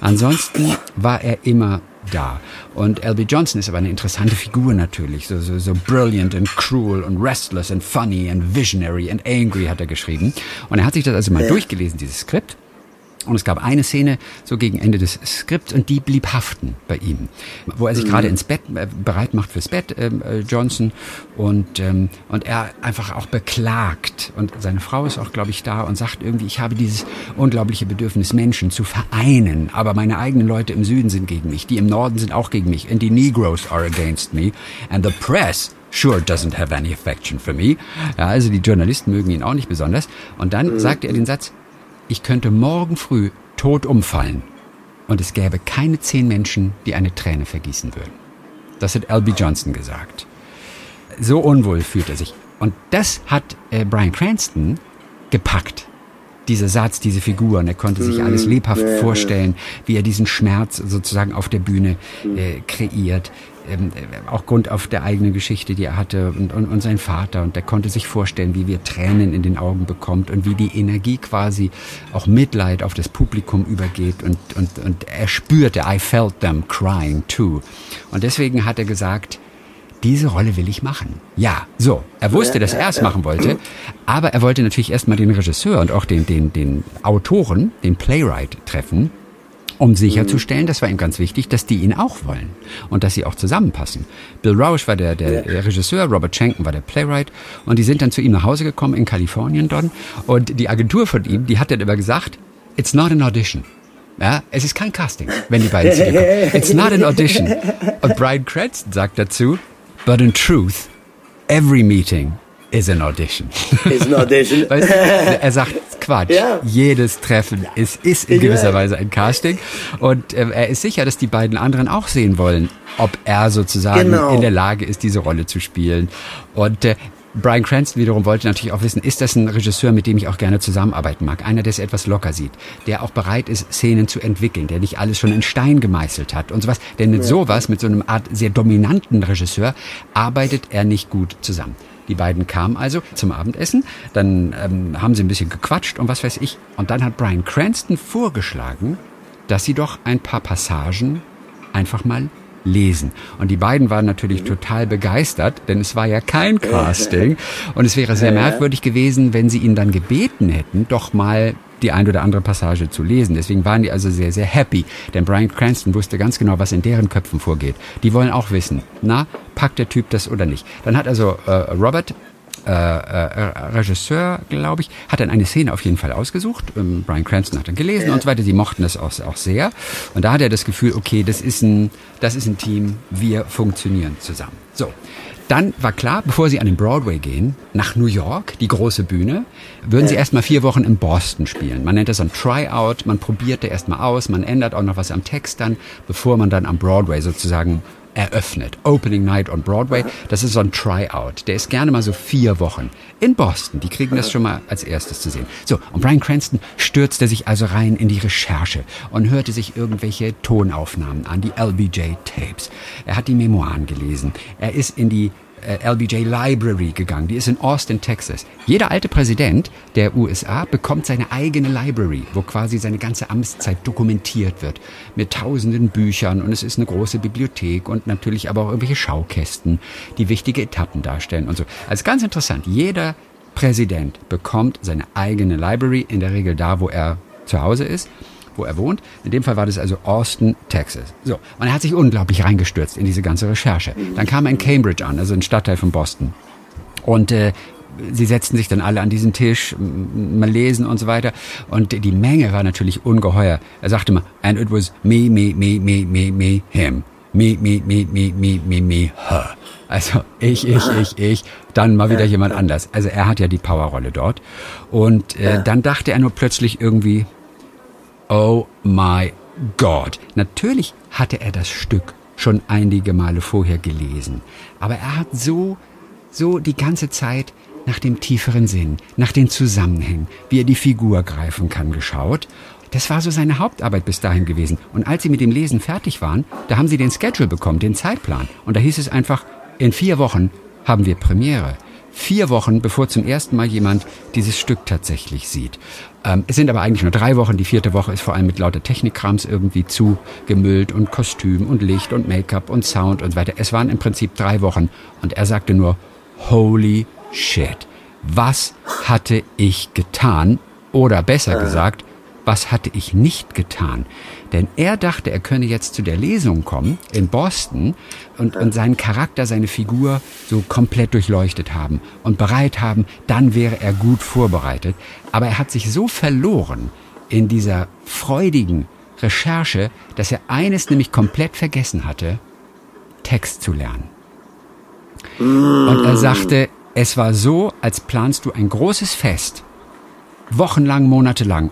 Ansonsten war er immer da. Und L.B. Johnson ist aber eine interessante Figur natürlich. So, so, so brilliant and cruel and restless and funny and visionary and angry hat er geschrieben. Und er hat sich das also mal durchgelesen, dieses Skript. Und es gab eine Szene so gegen Ende des Skripts und die blieb haften bei ihm, wo er sich gerade ins Bett äh, bereit macht fürs Bett, ähm, äh, Johnson, und ähm, und er einfach auch beklagt. Und seine Frau ist auch, glaube ich, da und sagt irgendwie, ich habe dieses unglaubliche Bedürfnis, Menschen zu vereinen, aber meine eigenen Leute im Süden sind gegen mich, die im Norden sind auch gegen mich, and the Negroes are against me, and the press sure doesn't have any affection for me. Ja, also die Journalisten mögen ihn auch nicht besonders. Und dann sagte er den Satz, ich könnte morgen früh tot umfallen und es gäbe keine zehn Menschen, die eine Träne vergießen würden. Das hat L.B. Johnson gesagt. So unwohl fühlt er sich. Und das hat äh, Brian Cranston gepackt. Dieser Satz, diese Figur. Und er konnte sich alles lebhaft vorstellen, wie er diesen Schmerz sozusagen auf der Bühne äh, kreiert. Ähm, äh, auch Grund auf der eigenen Geschichte, die er hatte und, und, und sein Vater. Und er konnte sich vorstellen, wie wir Tränen in den Augen bekommt und wie die Energie quasi auch Mitleid auf das Publikum übergeht. Und, und, und er spürte, I felt them crying too. Und deswegen hat er gesagt, diese Rolle will ich machen. Ja, so. Er wusste, dass er es machen wollte, aber er wollte natürlich erstmal den Regisseur und auch den, den, den Autoren, den Playwright treffen, um sicherzustellen, das war ihm ganz wichtig, dass die ihn auch wollen und dass sie auch zusammenpassen. Bill Rausch war der, der, Regisseur, Robert Schenken war der Playwright und die sind dann zu ihm nach Hause gekommen in Kalifornien dann und die Agentur von ihm, die hat dann immer gesagt, it's not an audition. Ja, es ist kein Casting, wenn die beiden zu dir kommen. It's not an audition. Und Brian Cranston sagt dazu, but in truth, every meeting is an audition. Ist ein Audition. Weißt du, er sagt Quatsch. Ja. Jedes Treffen ist, ist in Ja. gewisser Weise ein Casting. Und ähm, er ist sicher, dass die beiden anderen auch sehen wollen, ob er sozusagen Genau. in der Lage ist, diese Rolle zu spielen. Und äh, Brian Cranston wiederum wollte natürlich auch wissen, ist das ein Regisseur, mit dem ich auch gerne zusammenarbeiten mag? Einer, der es etwas locker sieht, der auch bereit ist, Szenen zu entwickeln, der nicht alles schon in Stein gemeißelt hat und sowas. Denn mit sowas, mit so einem Art sehr dominanten Regisseur, arbeitet er nicht gut zusammen. Die beiden kamen also zum Abendessen, dann ähm, haben sie ein bisschen gequatscht und was weiß ich. Und dann hat Brian Cranston vorgeschlagen, dass sie doch ein paar Passagen einfach mal lesen. Und die beiden waren natürlich total begeistert, denn es war ja kein Casting. Und es wäre sehr merkwürdig gewesen, wenn sie ihn dann gebeten hätten, doch mal die ein oder andere Passage zu lesen. Deswegen waren die also sehr, sehr happy. Denn Brian Cranston wusste ganz genau, was in deren Köpfen vorgeht. Die wollen auch wissen, na, packt der Typ das oder nicht. Dann hat also äh, Robert äh, äh, Regisseur, glaube ich, hat dann eine Szene auf jeden Fall ausgesucht. Ähm, Brian Cranston hat dann gelesen ja. und so weiter. Sie mochten das auch, auch sehr. Und da hat er das Gefühl, okay, das ist ein, das ist ein Team, wir funktionieren zusammen. So. Dann war klar, bevor sie an den Broadway gehen, nach New York, die große Bühne, würden sie erstmal vier Wochen in Boston spielen. Man nennt das ein Tryout, man probierte erstmal aus, man ändert auch noch was am Text dann, bevor man dann am Broadway sozusagen eröffnet. Opening Night on Broadway. Das ist so ein Tryout. Der ist gerne mal so vier Wochen in Boston. Die kriegen das schon mal als erstes zu sehen. So, und Brian Cranston stürzte sich also rein in die Recherche und hörte sich irgendwelche Tonaufnahmen an, die LBJ-Tapes. Er hat die Memoiren gelesen. Er ist in die LBJ Library gegangen. Die ist in Austin, Texas. Jeder alte Präsident der USA bekommt seine eigene Library, wo quasi seine ganze Amtszeit dokumentiert wird. Mit tausenden Büchern und es ist eine große Bibliothek und natürlich aber auch irgendwelche Schaukästen, die wichtige Etappen darstellen und so. Also ganz interessant. Jeder Präsident bekommt seine eigene Library, in der Regel da, wo er zu Hause ist wo er wohnt. In dem Fall war das also Austin, Texas. So. Und er hat sich unglaublich reingestürzt in diese ganze Recherche. Dann kam er in Cambridge an, also ein Stadtteil von Boston. Und äh, sie setzten sich dann alle an diesen Tisch, mal lesen und so weiter. Und die Menge war natürlich ungeheuer. Er sagte mal, and it was me, me, me, me, me, me, him. Me, me, me, me, me, me, me, her. Also ich, ich, ich, ich, dann mal wieder jemand anders. Also er hat ja die Powerrolle dort. Und äh, dann dachte er nur plötzlich irgendwie, Oh my God. Natürlich hatte er das Stück schon einige Male vorher gelesen, aber er hat so, so die ganze Zeit nach dem tieferen Sinn, nach den Zusammenhängen, wie er die Figur greifen kann, geschaut. Das war so seine Hauptarbeit bis dahin gewesen. Und als sie mit dem Lesen fertig waren, da haben sie den Schedule bekommen, den Zeitplan. Und da hieß es einfach, in vier Wochen haben wir Premiere. Vier Wochen, bevor zum ersten Mal jemand dieses Stück tatsächlich sieht. Ähm, es sind aber eigentlich nur drei Wochen. Die vierte Woche ist vor allem mit lauter Technikkrams irgendwie zugemüllt und Kostüm und Licht und Make-up und Sound und so weiter. Es waren im Prinzip drei Wochen und er sagte nur, holy shit, was hatte ich getan? Oder besser gesagt, was hatte ich nicht getan? Denn er dachte, er könne jetzt zu der Lesung kommen in Boston und, und seinen Charakter, seine Figur so komplett durchleuchtet haben und bereit haben, dann wäre er gut vorbereitet. Aber er hat sich so verloren in dieser freudigen Recherche, dass er eines nämlich komplett vergessen hatte, Text zu lernen. Und er sagte, es war so, als planst du ein großes Fest, wochenlang, monatelang,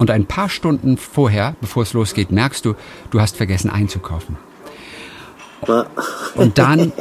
und ein paar Stunden vorher, bevor es losgeht, merkst du, du hast vergessen einzukaufen. Und dann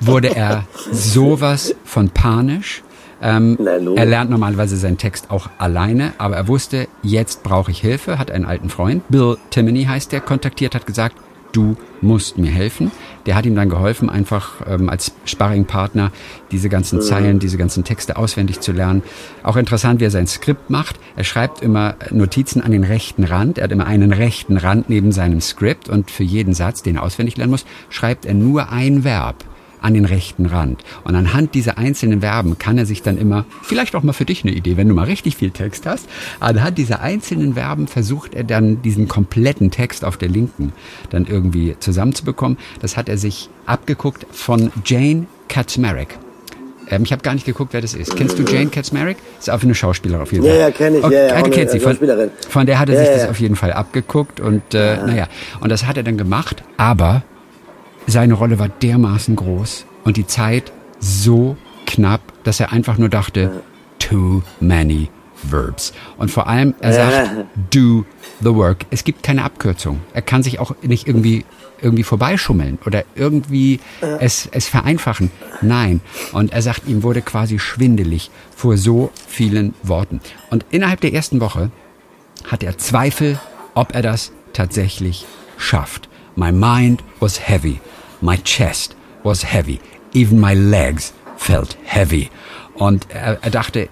wurde er sowas von panisch. Ähm, er lernt normalerweise seinen Text auch alleine, aber er wusste, jetzt brauche ich Hilfe, hat einen alten Freund, Bill Timoney heißt der, kontaktiert, hat gesagt, du musst mir helfen. Der hat ihm dann geholfen, einfach ähm, als Sparringpartner diese ganzen Zeilen, diese ganzen Texte auswendig zu lernen. Auch interessant, wie er sein Skript macht. Er schreibt immer Notizen an den rechten Rand. Er hat immer einen rechten Rand neben seinem Skript und für jeden Satz, den er auswendig lernen muss, schreibt er nur ein Verb an den rechten Rand. Und anhand dieser einzelnen Verben kann er sich dann immer, vielleicht auch mal für dich eine Idee, wenn du mal richtig viel Text hast, anhand dieser einzelnen Verben versucht er dann diesen kompletten Text auf der linken dann irgendwie zusammenzubekommen. Das hat er sich abgeguckt von Jane Kaczmarek. Ähm, ich habe gar nicht geguckt, wer das ist. Kennst du Jane Kaczmarek? Ist auch eine Schauspielerin auf jeden Fall. Ja, ja, kenne ich. Okay, ja, ja, du kennst sie. Von, von der hat er Ja, sich ja, das auf jeden Fall abgeguckt und äh, naja, und das hat er dann gemacht, aber seine Rolle war dermaßen groß und die Zeit so knapp, dass er einfach nur dachte, too many verbs. Und vor allem, er sagt, do the work. Es gibt keine Abkürzung. Er kann sich auch nicht irgendwie irgendwie vorbeischummeln oder irgendwie es, es vereinfachen. Nein. Und er sagt, ihm wurde quasi schwindelig vor so vielen Worten. Und innerhalb der ersten Woche hat er Zweifel, ob er das tatsächlich schafft. My mind was heavy. My chest was heavy. Even my legs felt heavy. Und er, er dachte,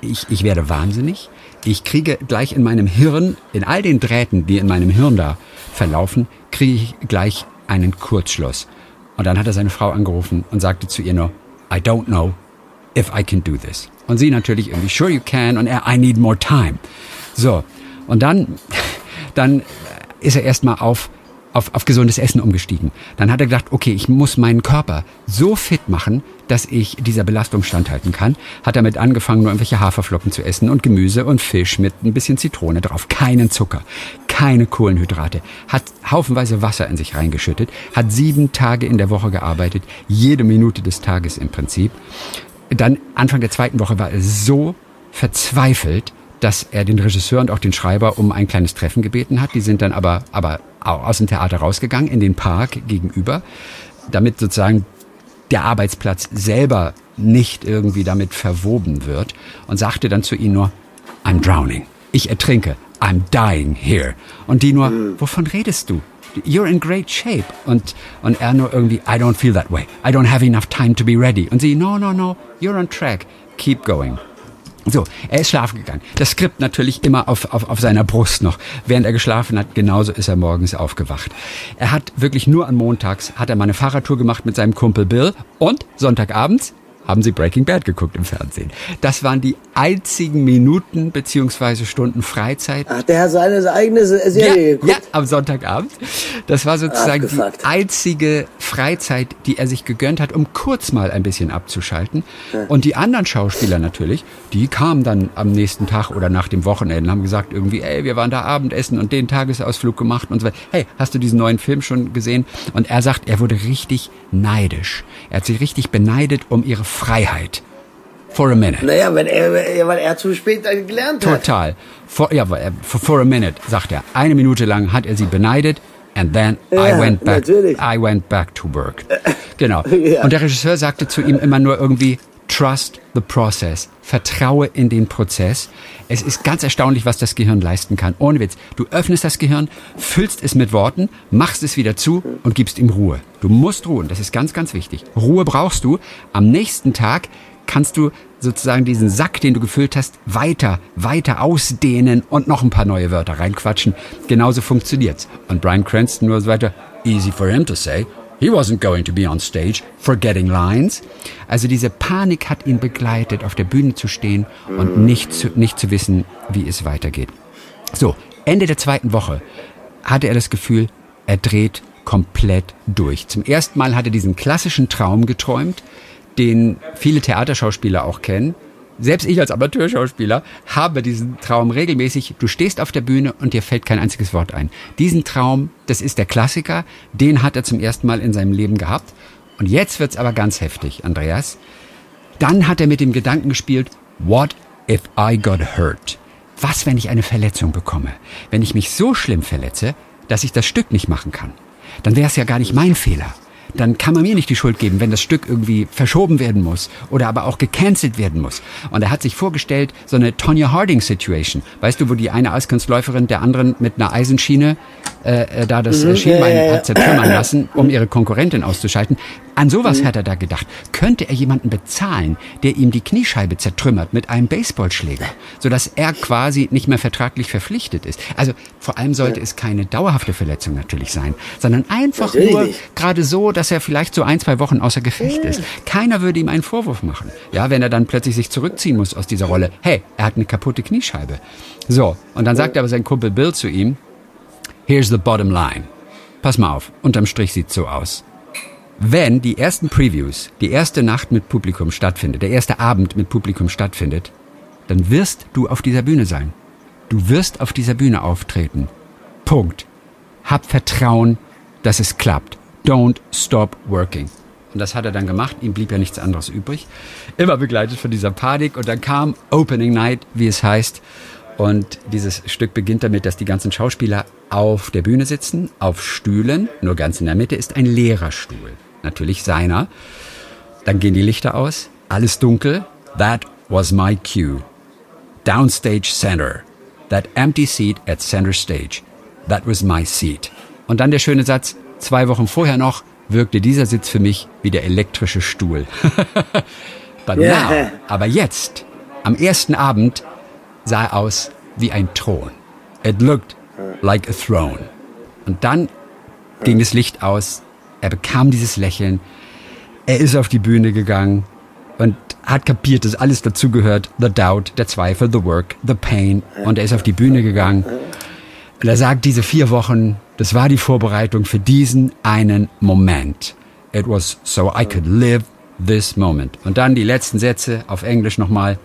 ich, ich werde wahnsinnig. Ich kriege gleich in meinem Hirn, in all den Drähten, die in meinem Hirn da verlaufen, kriege ich gleich einen Kurzschluss. Und dann hat er seine Frau angerufen und sagte zu ihr nur, I don't know if I can do this. Und sie natürlich irgendwie, sure you can. Und er, I need more time. So, und dann, dann ist er erstmal auf auf, auf gesundes Essen umgestiegen. Dann hat er gedacht, okay, ich muss meinen Körper so fit machen, dass ich dieser Belastung standhalten kann. Hat damit angefangen, nur irgendwelche Haferflocken zu essen und Gemüse und Fisch mit ein bisschen Zitrone drauf. Keinen Zucker, keine Kohlenhydrate. Hat haufenweise Wasser in sich reingeschüttet. Hat sieben Tage in der Woche gearbeitet. Jede Minute des Tages im Prinzip. Dann Anfang der zweiten Woche war er so verzweifelt, dass er den Regisseur und auch den Schreiber um ein kleines Treffen gebeten hat. Die sind dann aber, aber aus dem Theater rausgegangen in den Park gegenüber, damit sozusagen der Arbeitsplatz selber nicht irgendwie damit verwoben wird und sagte dann zu ihnen nur, I'm drowning. Ich ertrinke. I'm dying here. Und die nur, wovon redest du? You're in great shape. Und, und er nur irgendwie, I don't feel that way. I don't have enough time to be ready. Und sie, no, no, no, you're on track. Keep going. So, er ist schlafen gegangen. Das Skript natürlich immer auf, auf, auf seiner Brust noch. Während er geschlafen hat, genauso ist er morgens aufgewacht. Er hat wirklich nur an Montags, hat er mal eine Fahrradtour gemacht mit seinem Kumpel Bill und Sonntagabends haben sie Breaking Bad geguckt im Fernsehen. Das waren die einzigen Minuten beziehungsweise Stunden Freizeit. Ach, der hat seine eigene Serie ja, geguckt? Ja, am Sonntagabend. Das war sozusagen Abgefuckt. die einzige Freizeit, die er sich gegönnt hat, um kurz mal ein bisschen abzuschalten. Ja. Und die anderen Schauspieler natürlich, die kamen dann am nächsten Tag oder nach dem Wochenende, haben gesagt irgendwie, ey, wir waren da Abendessen und den Tagesausflug gemacht und so weiter. Hey, hast du diesen neuen Film schon gesehen? Und er sagt, er wurde richtig neidisch. Er hat sie richtig beneidet um ihre Freiheit. For a minute. Naja, wenn er, weil er zu spät gelernt hat. Total. For, ja, for, a minute, sagt er. Eine Minute lang hat er sie beneidet. And then ja, I went back. Natürlich. I went back to work. Genau. ja. Und der Regisseur sagte zu ihm immer nur irgendwie, Trust the process. Vertraue in den Prozess. Es ist ganz erstaunlich, was das Gehirn leisten kann. Ohne Witz. Du öffnest das Gehirn, füllst es mit Worten, machst es wieder zu und gibst ihm Ruhe. Du musst ruhen. Das ist ganz, ganz wichtig. Ruhe brauchst du. Am nächsten Tag kannst du sozusagen diesen Sack, den du gefüllt hast, weiter, weiter ausdehnen und noch ein paar neue Wörter reinquatschen. Genauso funktioniert's. Und Brian Cranston nur so weiter, easy for him to say, He wasn't going to be on stage forgetting lines. Also diese Panik hat ihn begleitet, auf der Bühne zu stehen und nicht zu, nicht zu wissen, wie es weitergeht. So, Ende der zweiten Woche hatte er das Gefühl, er dreht komplett durch. Zum ersten Mal hat er diesen klassischen Traum geträumt, den viele Theaterschauspieler auch kennen, selbst ich als Amateurschauspieler habe diesen Traum regelmäßig. Du stehst auf der Bühne und dir fällt kein einziges Wort ein. Diesen Traum, das ist der Klassiker, den hat er zum ersten Mal in seinem Leben gehabt. Und jetzt wird's aber ganz heftig, Andreas. Dann hat er mit dem Gedanken gespielt, what if I got hurt? Was, wenn ich eine Verletzung bekomme? Wenn ich mich so schlimm verletze, dass ich das Stück nicht machen kann? Dann wäre es ja gar nicht mein Fehler dann kann man mir nicht die Schuld geben, wenn das Stück irgendwie verschoben werden muss oder aber auch gecancelt werden muss. Und er hat sich vorgestellt, so eine Tonya Harding Situation. Weißt du, wo die eine Eiskunstläuferin der anderen mit einer Eisenschiene äh, äh da das mhm, Schienbein ja, ja, ja. hat zertrümmern lassen, um ihre Konkurrentin auszuschalten. An sowas mhm. hat er da gedacht. Könnte er jemanden bezahlen, der ihm die Kniescheibe zertrümmert mit einem Baseballschläger, sodass er quasi nicht mehr vertraglich verpflichtet ist? Also vor allem sollte es keine dauerhafte Verletzung natürlich sein, sondern einfach natürlich nur gerade so, dass er vielleicht so ein, zwei Wochen außer Gefecht ist. Keiner würde ihm einen Vorwurf machen. Ja, wenn er dann plötzlich sich zurückziehen muss aus dieser Rolle. Hey, er hat eine kaputte Kniescheibe. So, und dann sagt aber sein Kumpel Bill zu ihm, here's the bottom line. Pass mal auf, unterm Strich sieht's so aus. Wenn die ersten Previews, die erste Nacht mit Publikum stattfindet, der erste Abend mit Publikum stattfindet, dann wirst du auf dieser Bühne sein. Du wirst auf dieser Bühne auftreten. Punkt. Hab Vertrauen, dass es klappt. Don't stop working. Und das hat er dann gemacht. Ihm blieb ja nichts anderes übrig. Immer begleitet von dieser Panik. Und dann kam Opening Night, wie es heißt. Und dieses Stück beginnt damit, dass die ganzen Schauspieler auf der Bühne sitzen, auf Stühlen. Nur ganz in der Mitte ist ein leerer Stuhl. Natürlich seiner. Dann gehen die Lichter aus. Alles dunkel. That was my cue. Downstage center. That empty seat at center stage. That was my seat. Und dann der schöne Satz, Zwei Wochen vorher noch wirkte dieser Sitz für mich wie der elektrische Stuhl. But now, aber jetzt, am ersten Abend, sah er aus wie ein Thron. It looked like a throne. Und dann ging das Licht aus. Er bekam dieses Lächeln. Er ist auf die Bühne gegangen. und hat kapiert, dass alles dazugehört. The doubt, der Zweifel, the work, the pain. Und er ist auf die Bühne gegangen. Und er sagt, diese vier Wochen, das war die Vorbereitung für diesen einen Moment. It was so I could live this moment. Und dann die letzten Sätze auf Englisch nochmal.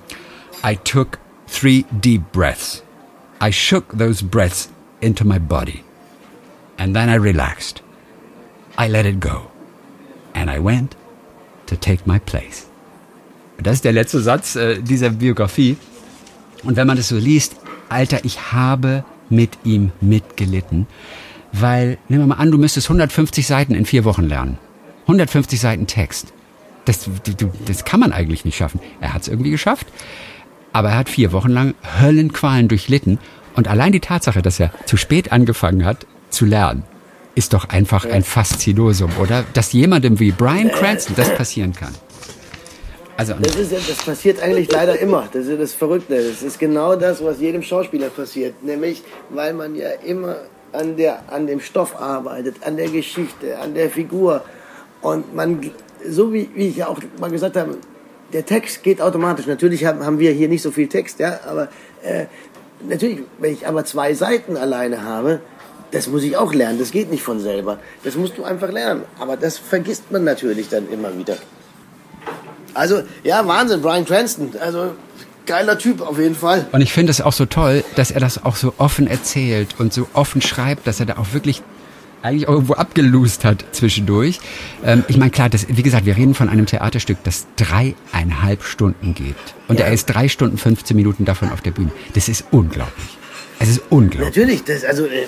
I took three deep breaths. I shook those breaths into my body. And then I relaxed. I let it go. And I went to take my place. Das ist der letzte Satz äh, dieser Biografie. Und wenn man das so liest, Alter, ich habe mit ihm mitgelitten. Weil, nehmen wir mal an, du müsstest 150 Seiten in vier Wochen lernen. 150 Seiten Text. Das, du, das kann man eigentlich nicht schaffen. Er hat es irgendwie geschafft. Aber er hat vier Wochen lang Höllenqualen durchlitten. Und allein die Tatsache, dass er zu spät angefangen hat zu lernen, ist doch einfach ein Faszinosum, oder? Dass jemandem wie Brian Cranston das passieren kann. Also das, ist, das passiert eigentlich leider immer. Das ist das Verrückte. Das ist genau das, was jedem Schauspieler passiert. Nämlich, weil man ja immer an, der, an dem Stoff arbeitet, an der Geschichte, an der Figur. Und man, so wie, wie ich ja auch mal gesagt habe, der Text geht automatisch. Natürlich haben, wir hier nicht so viel Text, ja, aber äh, natürlich, wenn ich aber zwei Seiten alleine habe, das muss ich auch lernen. Das geht nicht von selber. Das musst du einfach lernen. Aber das vergisst man natürlich dann immer wieder. Also, ja, Wahnsinn, Brian Cranston. Also, geiler Typ auf jeden Fall. Und ich finde es auch so toll, dass er das auch so offen erzählt und so offen schreibt, dass er da auch wirklich eigentlich irgendwo abgelust hat zwischendurch. Ähm, ich meine, klar, das, wie gesagt, wir reden von einem Theaterstück, das dreieinhalb Stunden geht. Und ja. er ist drei Stunden, 15 Minuten davon auf der Bühne. Das ist unglaublich. Es ist unglaublich. Natürlich, das, also, äh,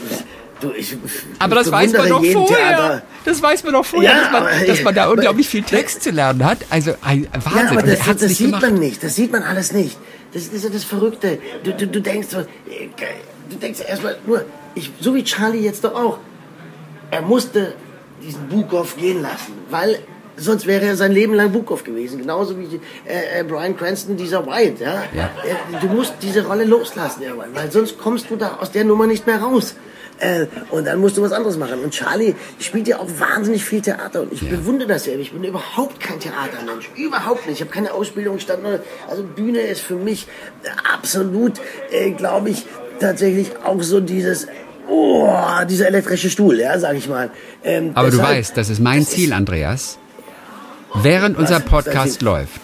Du, ich, aber das weiß man doch vorher. Theater. Das weiß man doch vorher, ja, dass, man, aber, dass man da unglaublich viel Text zu lernen hat. Also ein Wahnsinn. Ja, aber das, das, das sieht gemacht. man nicht. Das sieht man alles nicht. Das, ist ja das Verrückte. Du, du, du denkst äh, du denkst erstmal nur, ich, so wie Charlie jetzt doch auch. Er musste diesen Bukov gehen lassen, weil sonst wäre er sein Leben lang Bukov gewesen. Genauso wie äh, äh, Brian Cranston, dieser White. Ja? ja. du musst diese Rolle loslassen, weil sonst kommst du da aus der Nummer nicht mehr raus. Äh, und dann musst du was anderes machen. Und Charlie spielt ja auch wahnsinnig viel Theater. Und ich ja. bewundere das ja. Ich bin überhaupt kein Theatermensch. Überhaupt nicht. Ich habe keine Ausbildung stand. Also Bühne ist für mich absolut, äh, glaube ich, tatsächlich auch so dieses oh, dieser elektrische Stuhl, ja, sag ich mal. Ähm, Aber deshalb, du weißt, das ist mein das Ziel, ist, Andreas. Während unser Podcast läuft,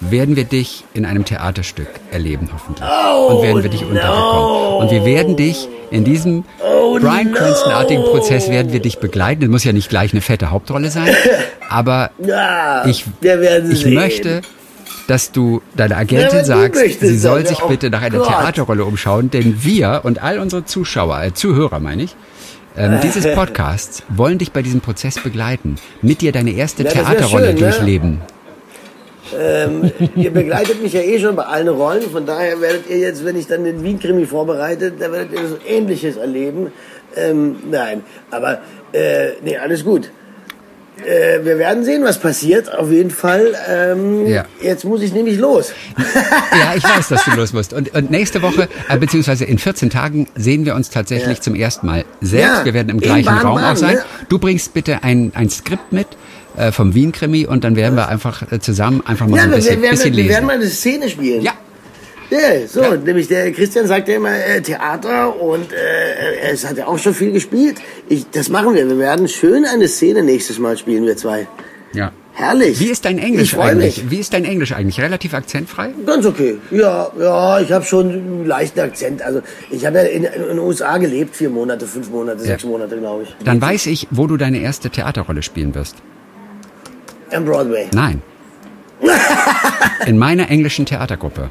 werden wir dich in einem Theaterstück erleben, hoffentlich. Oh, und werden wir dich no. unterbekommen. Und wir werden dich in diesem oh, Brian Cranston-artigen. Prozess werden wir dich begleiten. Es muss ja nicht gleich eine fette Hauptrolle sein, aber ja, ich, ich möchte, dass du deiner Agentin ja, sagst, sie soll sich oh bitte nach einer Gott. Theaterrolle umschauen, denn wir und all unsere Zuschauer, äh, Zuhörer meine ich, ähm, dieses Podcasts wollen dich bei diesem Prozess begleiten, mit dir deine erste ja, Theaterrolle schön, ne? Ähm, ihr begleitet mich ja eh schon bei allen Rollen, von daher werdet ihr jetzt, wenn ich dann den Wien-Krimi vorbereite, da werdet ihr so Ähnliches erleben. Ähm, nein, aber äh, nee, alles gut. Äh, wir werden sehen, was passiert, auf jeden Fall. Ähm, ja. Jetzt muss ich nämlich los. ja, ich weiß, dass du los musst. Und, und nächste Woche, äh, beziehungsweise in 14 Tagen, sehen wir uns tatsächlich ja. zum ersten Mal selbst. Ja, wir werden im gleichen Bahn, Raum Bahn, auch sein. Ne? Du bringst bitte ein, ein Skript mit äh, vom Wien-Krimi und dann werden wir einfach äh, zusammen einfach mal ja, so ein bisschen, wir, bisschen lesen. Wir werden mal eine Szene spielen. Ja. Ja, so, ja. nämlich der Christian sagt ja immer äh, Theater und äh, es hat ja auch schon viel gespielt. Ich, das machen wir. Wir werden schön eine Szene nächstes Mal spielen, wir zwei. Ja. Herrlich. Wie ist dein Englisch eigentlich? Mich. Wie ist dein Englisch eigentlich? Relativ akzentfrei? Ganz okay. Ja, ja, ich habe schon einen leichten Akzent. Also ich habe ja in, in, den USA gelebt, vier Monate, fünf Monate, ja. sechs Monate, glaube ich. Dann weiß ich, wo du deine erste Theaterrolle spielen wirst. Am Broadway. Nein. In meiner englischen Theatergruppe.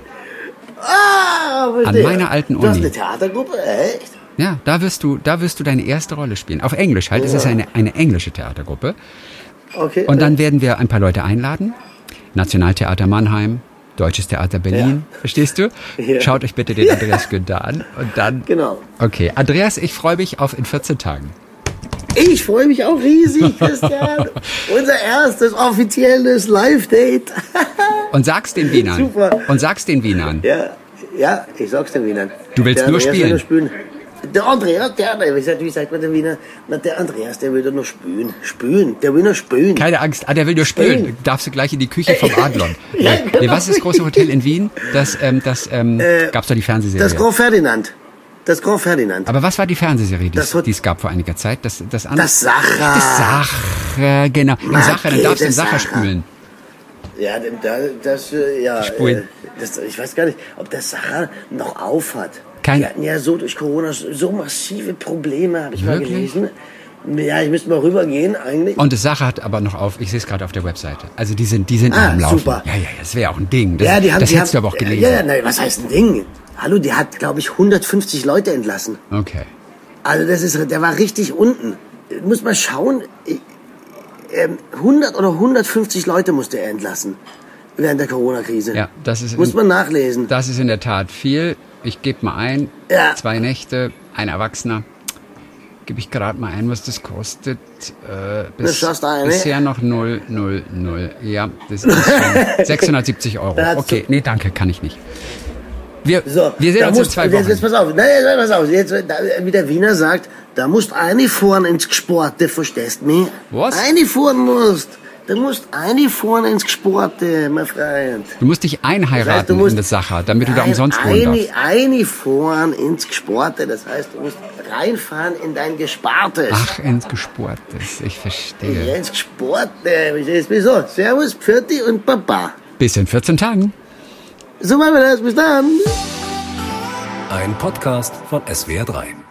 Ah, An meiner alten Uni. Du hast eine Theatergruppe? Echt? Ja, da wirst du, da wirst du deine erste Rolle spielen. Auf Englisch halt. Ja. Es ist eine, eine englische Theatergruppe. Okay. Und dann werden wir ein paar Leute einladen. Nationaltheater Mannheim, Deutsches Theater Berlin. Ja. Verstehst du? Ja. Schaut euch bitte den Andreas Günther an. Und dann. Genau. Okay. Andreas, ich freue mich auf in 14 Tagen. Ich freue mich auch riesig, Christian. Unser erstes offizielles Live-Date. Und sag's den Wienern. Super. Und sag's den Wienern. Ja, ja, ich sag's den Wienern. Du willst nur spielen. spielen. Der Andreas, der, wie sagt, man der Wiener? Na, der Andreas, der will doch nur spülen. Spülen, der will nur spülen. Keine Angst, ah, der will nur spülen. Spülen. Darfst du gleich in die Küche vom Adlon. Ja, genau. was ist das große Hotel in Wien? Das, ähm, das ähm, gab's doch die Fernsehserie. Das Grand Ferdinand. Das Grand Ferdinand. Aber was war die Fernsehserie, die Das es- die es gab vor einiger Zeit? Das, das, andere- Das Sacher. Das Sacher, genau. Die Marke, Sacher, dann darfst du den das Sacher Sacher. spülen. Ja, denn da, das, äh, ja, Spulen. äh, das, ich weiß gar nicht, ob der Sacher noch auf hat. Kein- Die hatten ja so durch Corona so massive Probleme, habe ich mal Wirklich? gelesen. Ja, ich müsste mal rübergehen eigentlich. Und das Sacher hat aber noch auf, ich sehe es gerade auf der Webseite. Also die sind, die sind Ah, am Laufen. super. Ja, ja, ja, das wäre auch ein Ding. Das, ja, die haben, das die hättest du haben, aber auch gelesen. Ja, ja, nein, was heißt ein Ding? Hallo, die hat, glaube ich, 150 Leute entlassen. Okay. Also das ist, der war richtig unten. Muss mal schauen, ich- ähm, 100 oder 150 Leute musste er entlassen während der Corona-Krise. Ja, das ist Muss in- man nachlesen. Das ist in der Tat viel. Ich gebe mal ein. Ja. Zwei Nächte, ein Erwachsener. Gebe ich gerade mal ein, was das kostet. Äh, bis, du ein, ne? bisher noch 0, 0, 0. Ja, das ist schon 670 Euro. Okay, nee, danke, kann ich nicht. Wir, So, wir sehen da uns musst- in zwei Jetzt, Wochen. jetzt pass auf, nein, pass auf. Jetzt, da, wie der Wiener sagt, da musst eine fahren ins Gesporte, verstehst du mich? Was? Eine fahren musst. Du musst eine fahren ins Gesporte, mein Freund. Du musst dich einheiraten Das heißt, musst- in das Sacher, damit du da umsonst wohnen eine, darfst. eine fahren ins Gesporte, das heißt, du musst reinfahren in dein Gespartes. Ach, ins Gesportes, ich verstehe. Ja, ins du? Wieso? Servus, Pfirti und Baba. Bis in 14 Tagen. So machen wir das, bis dann. Ein Podcast von SWR3.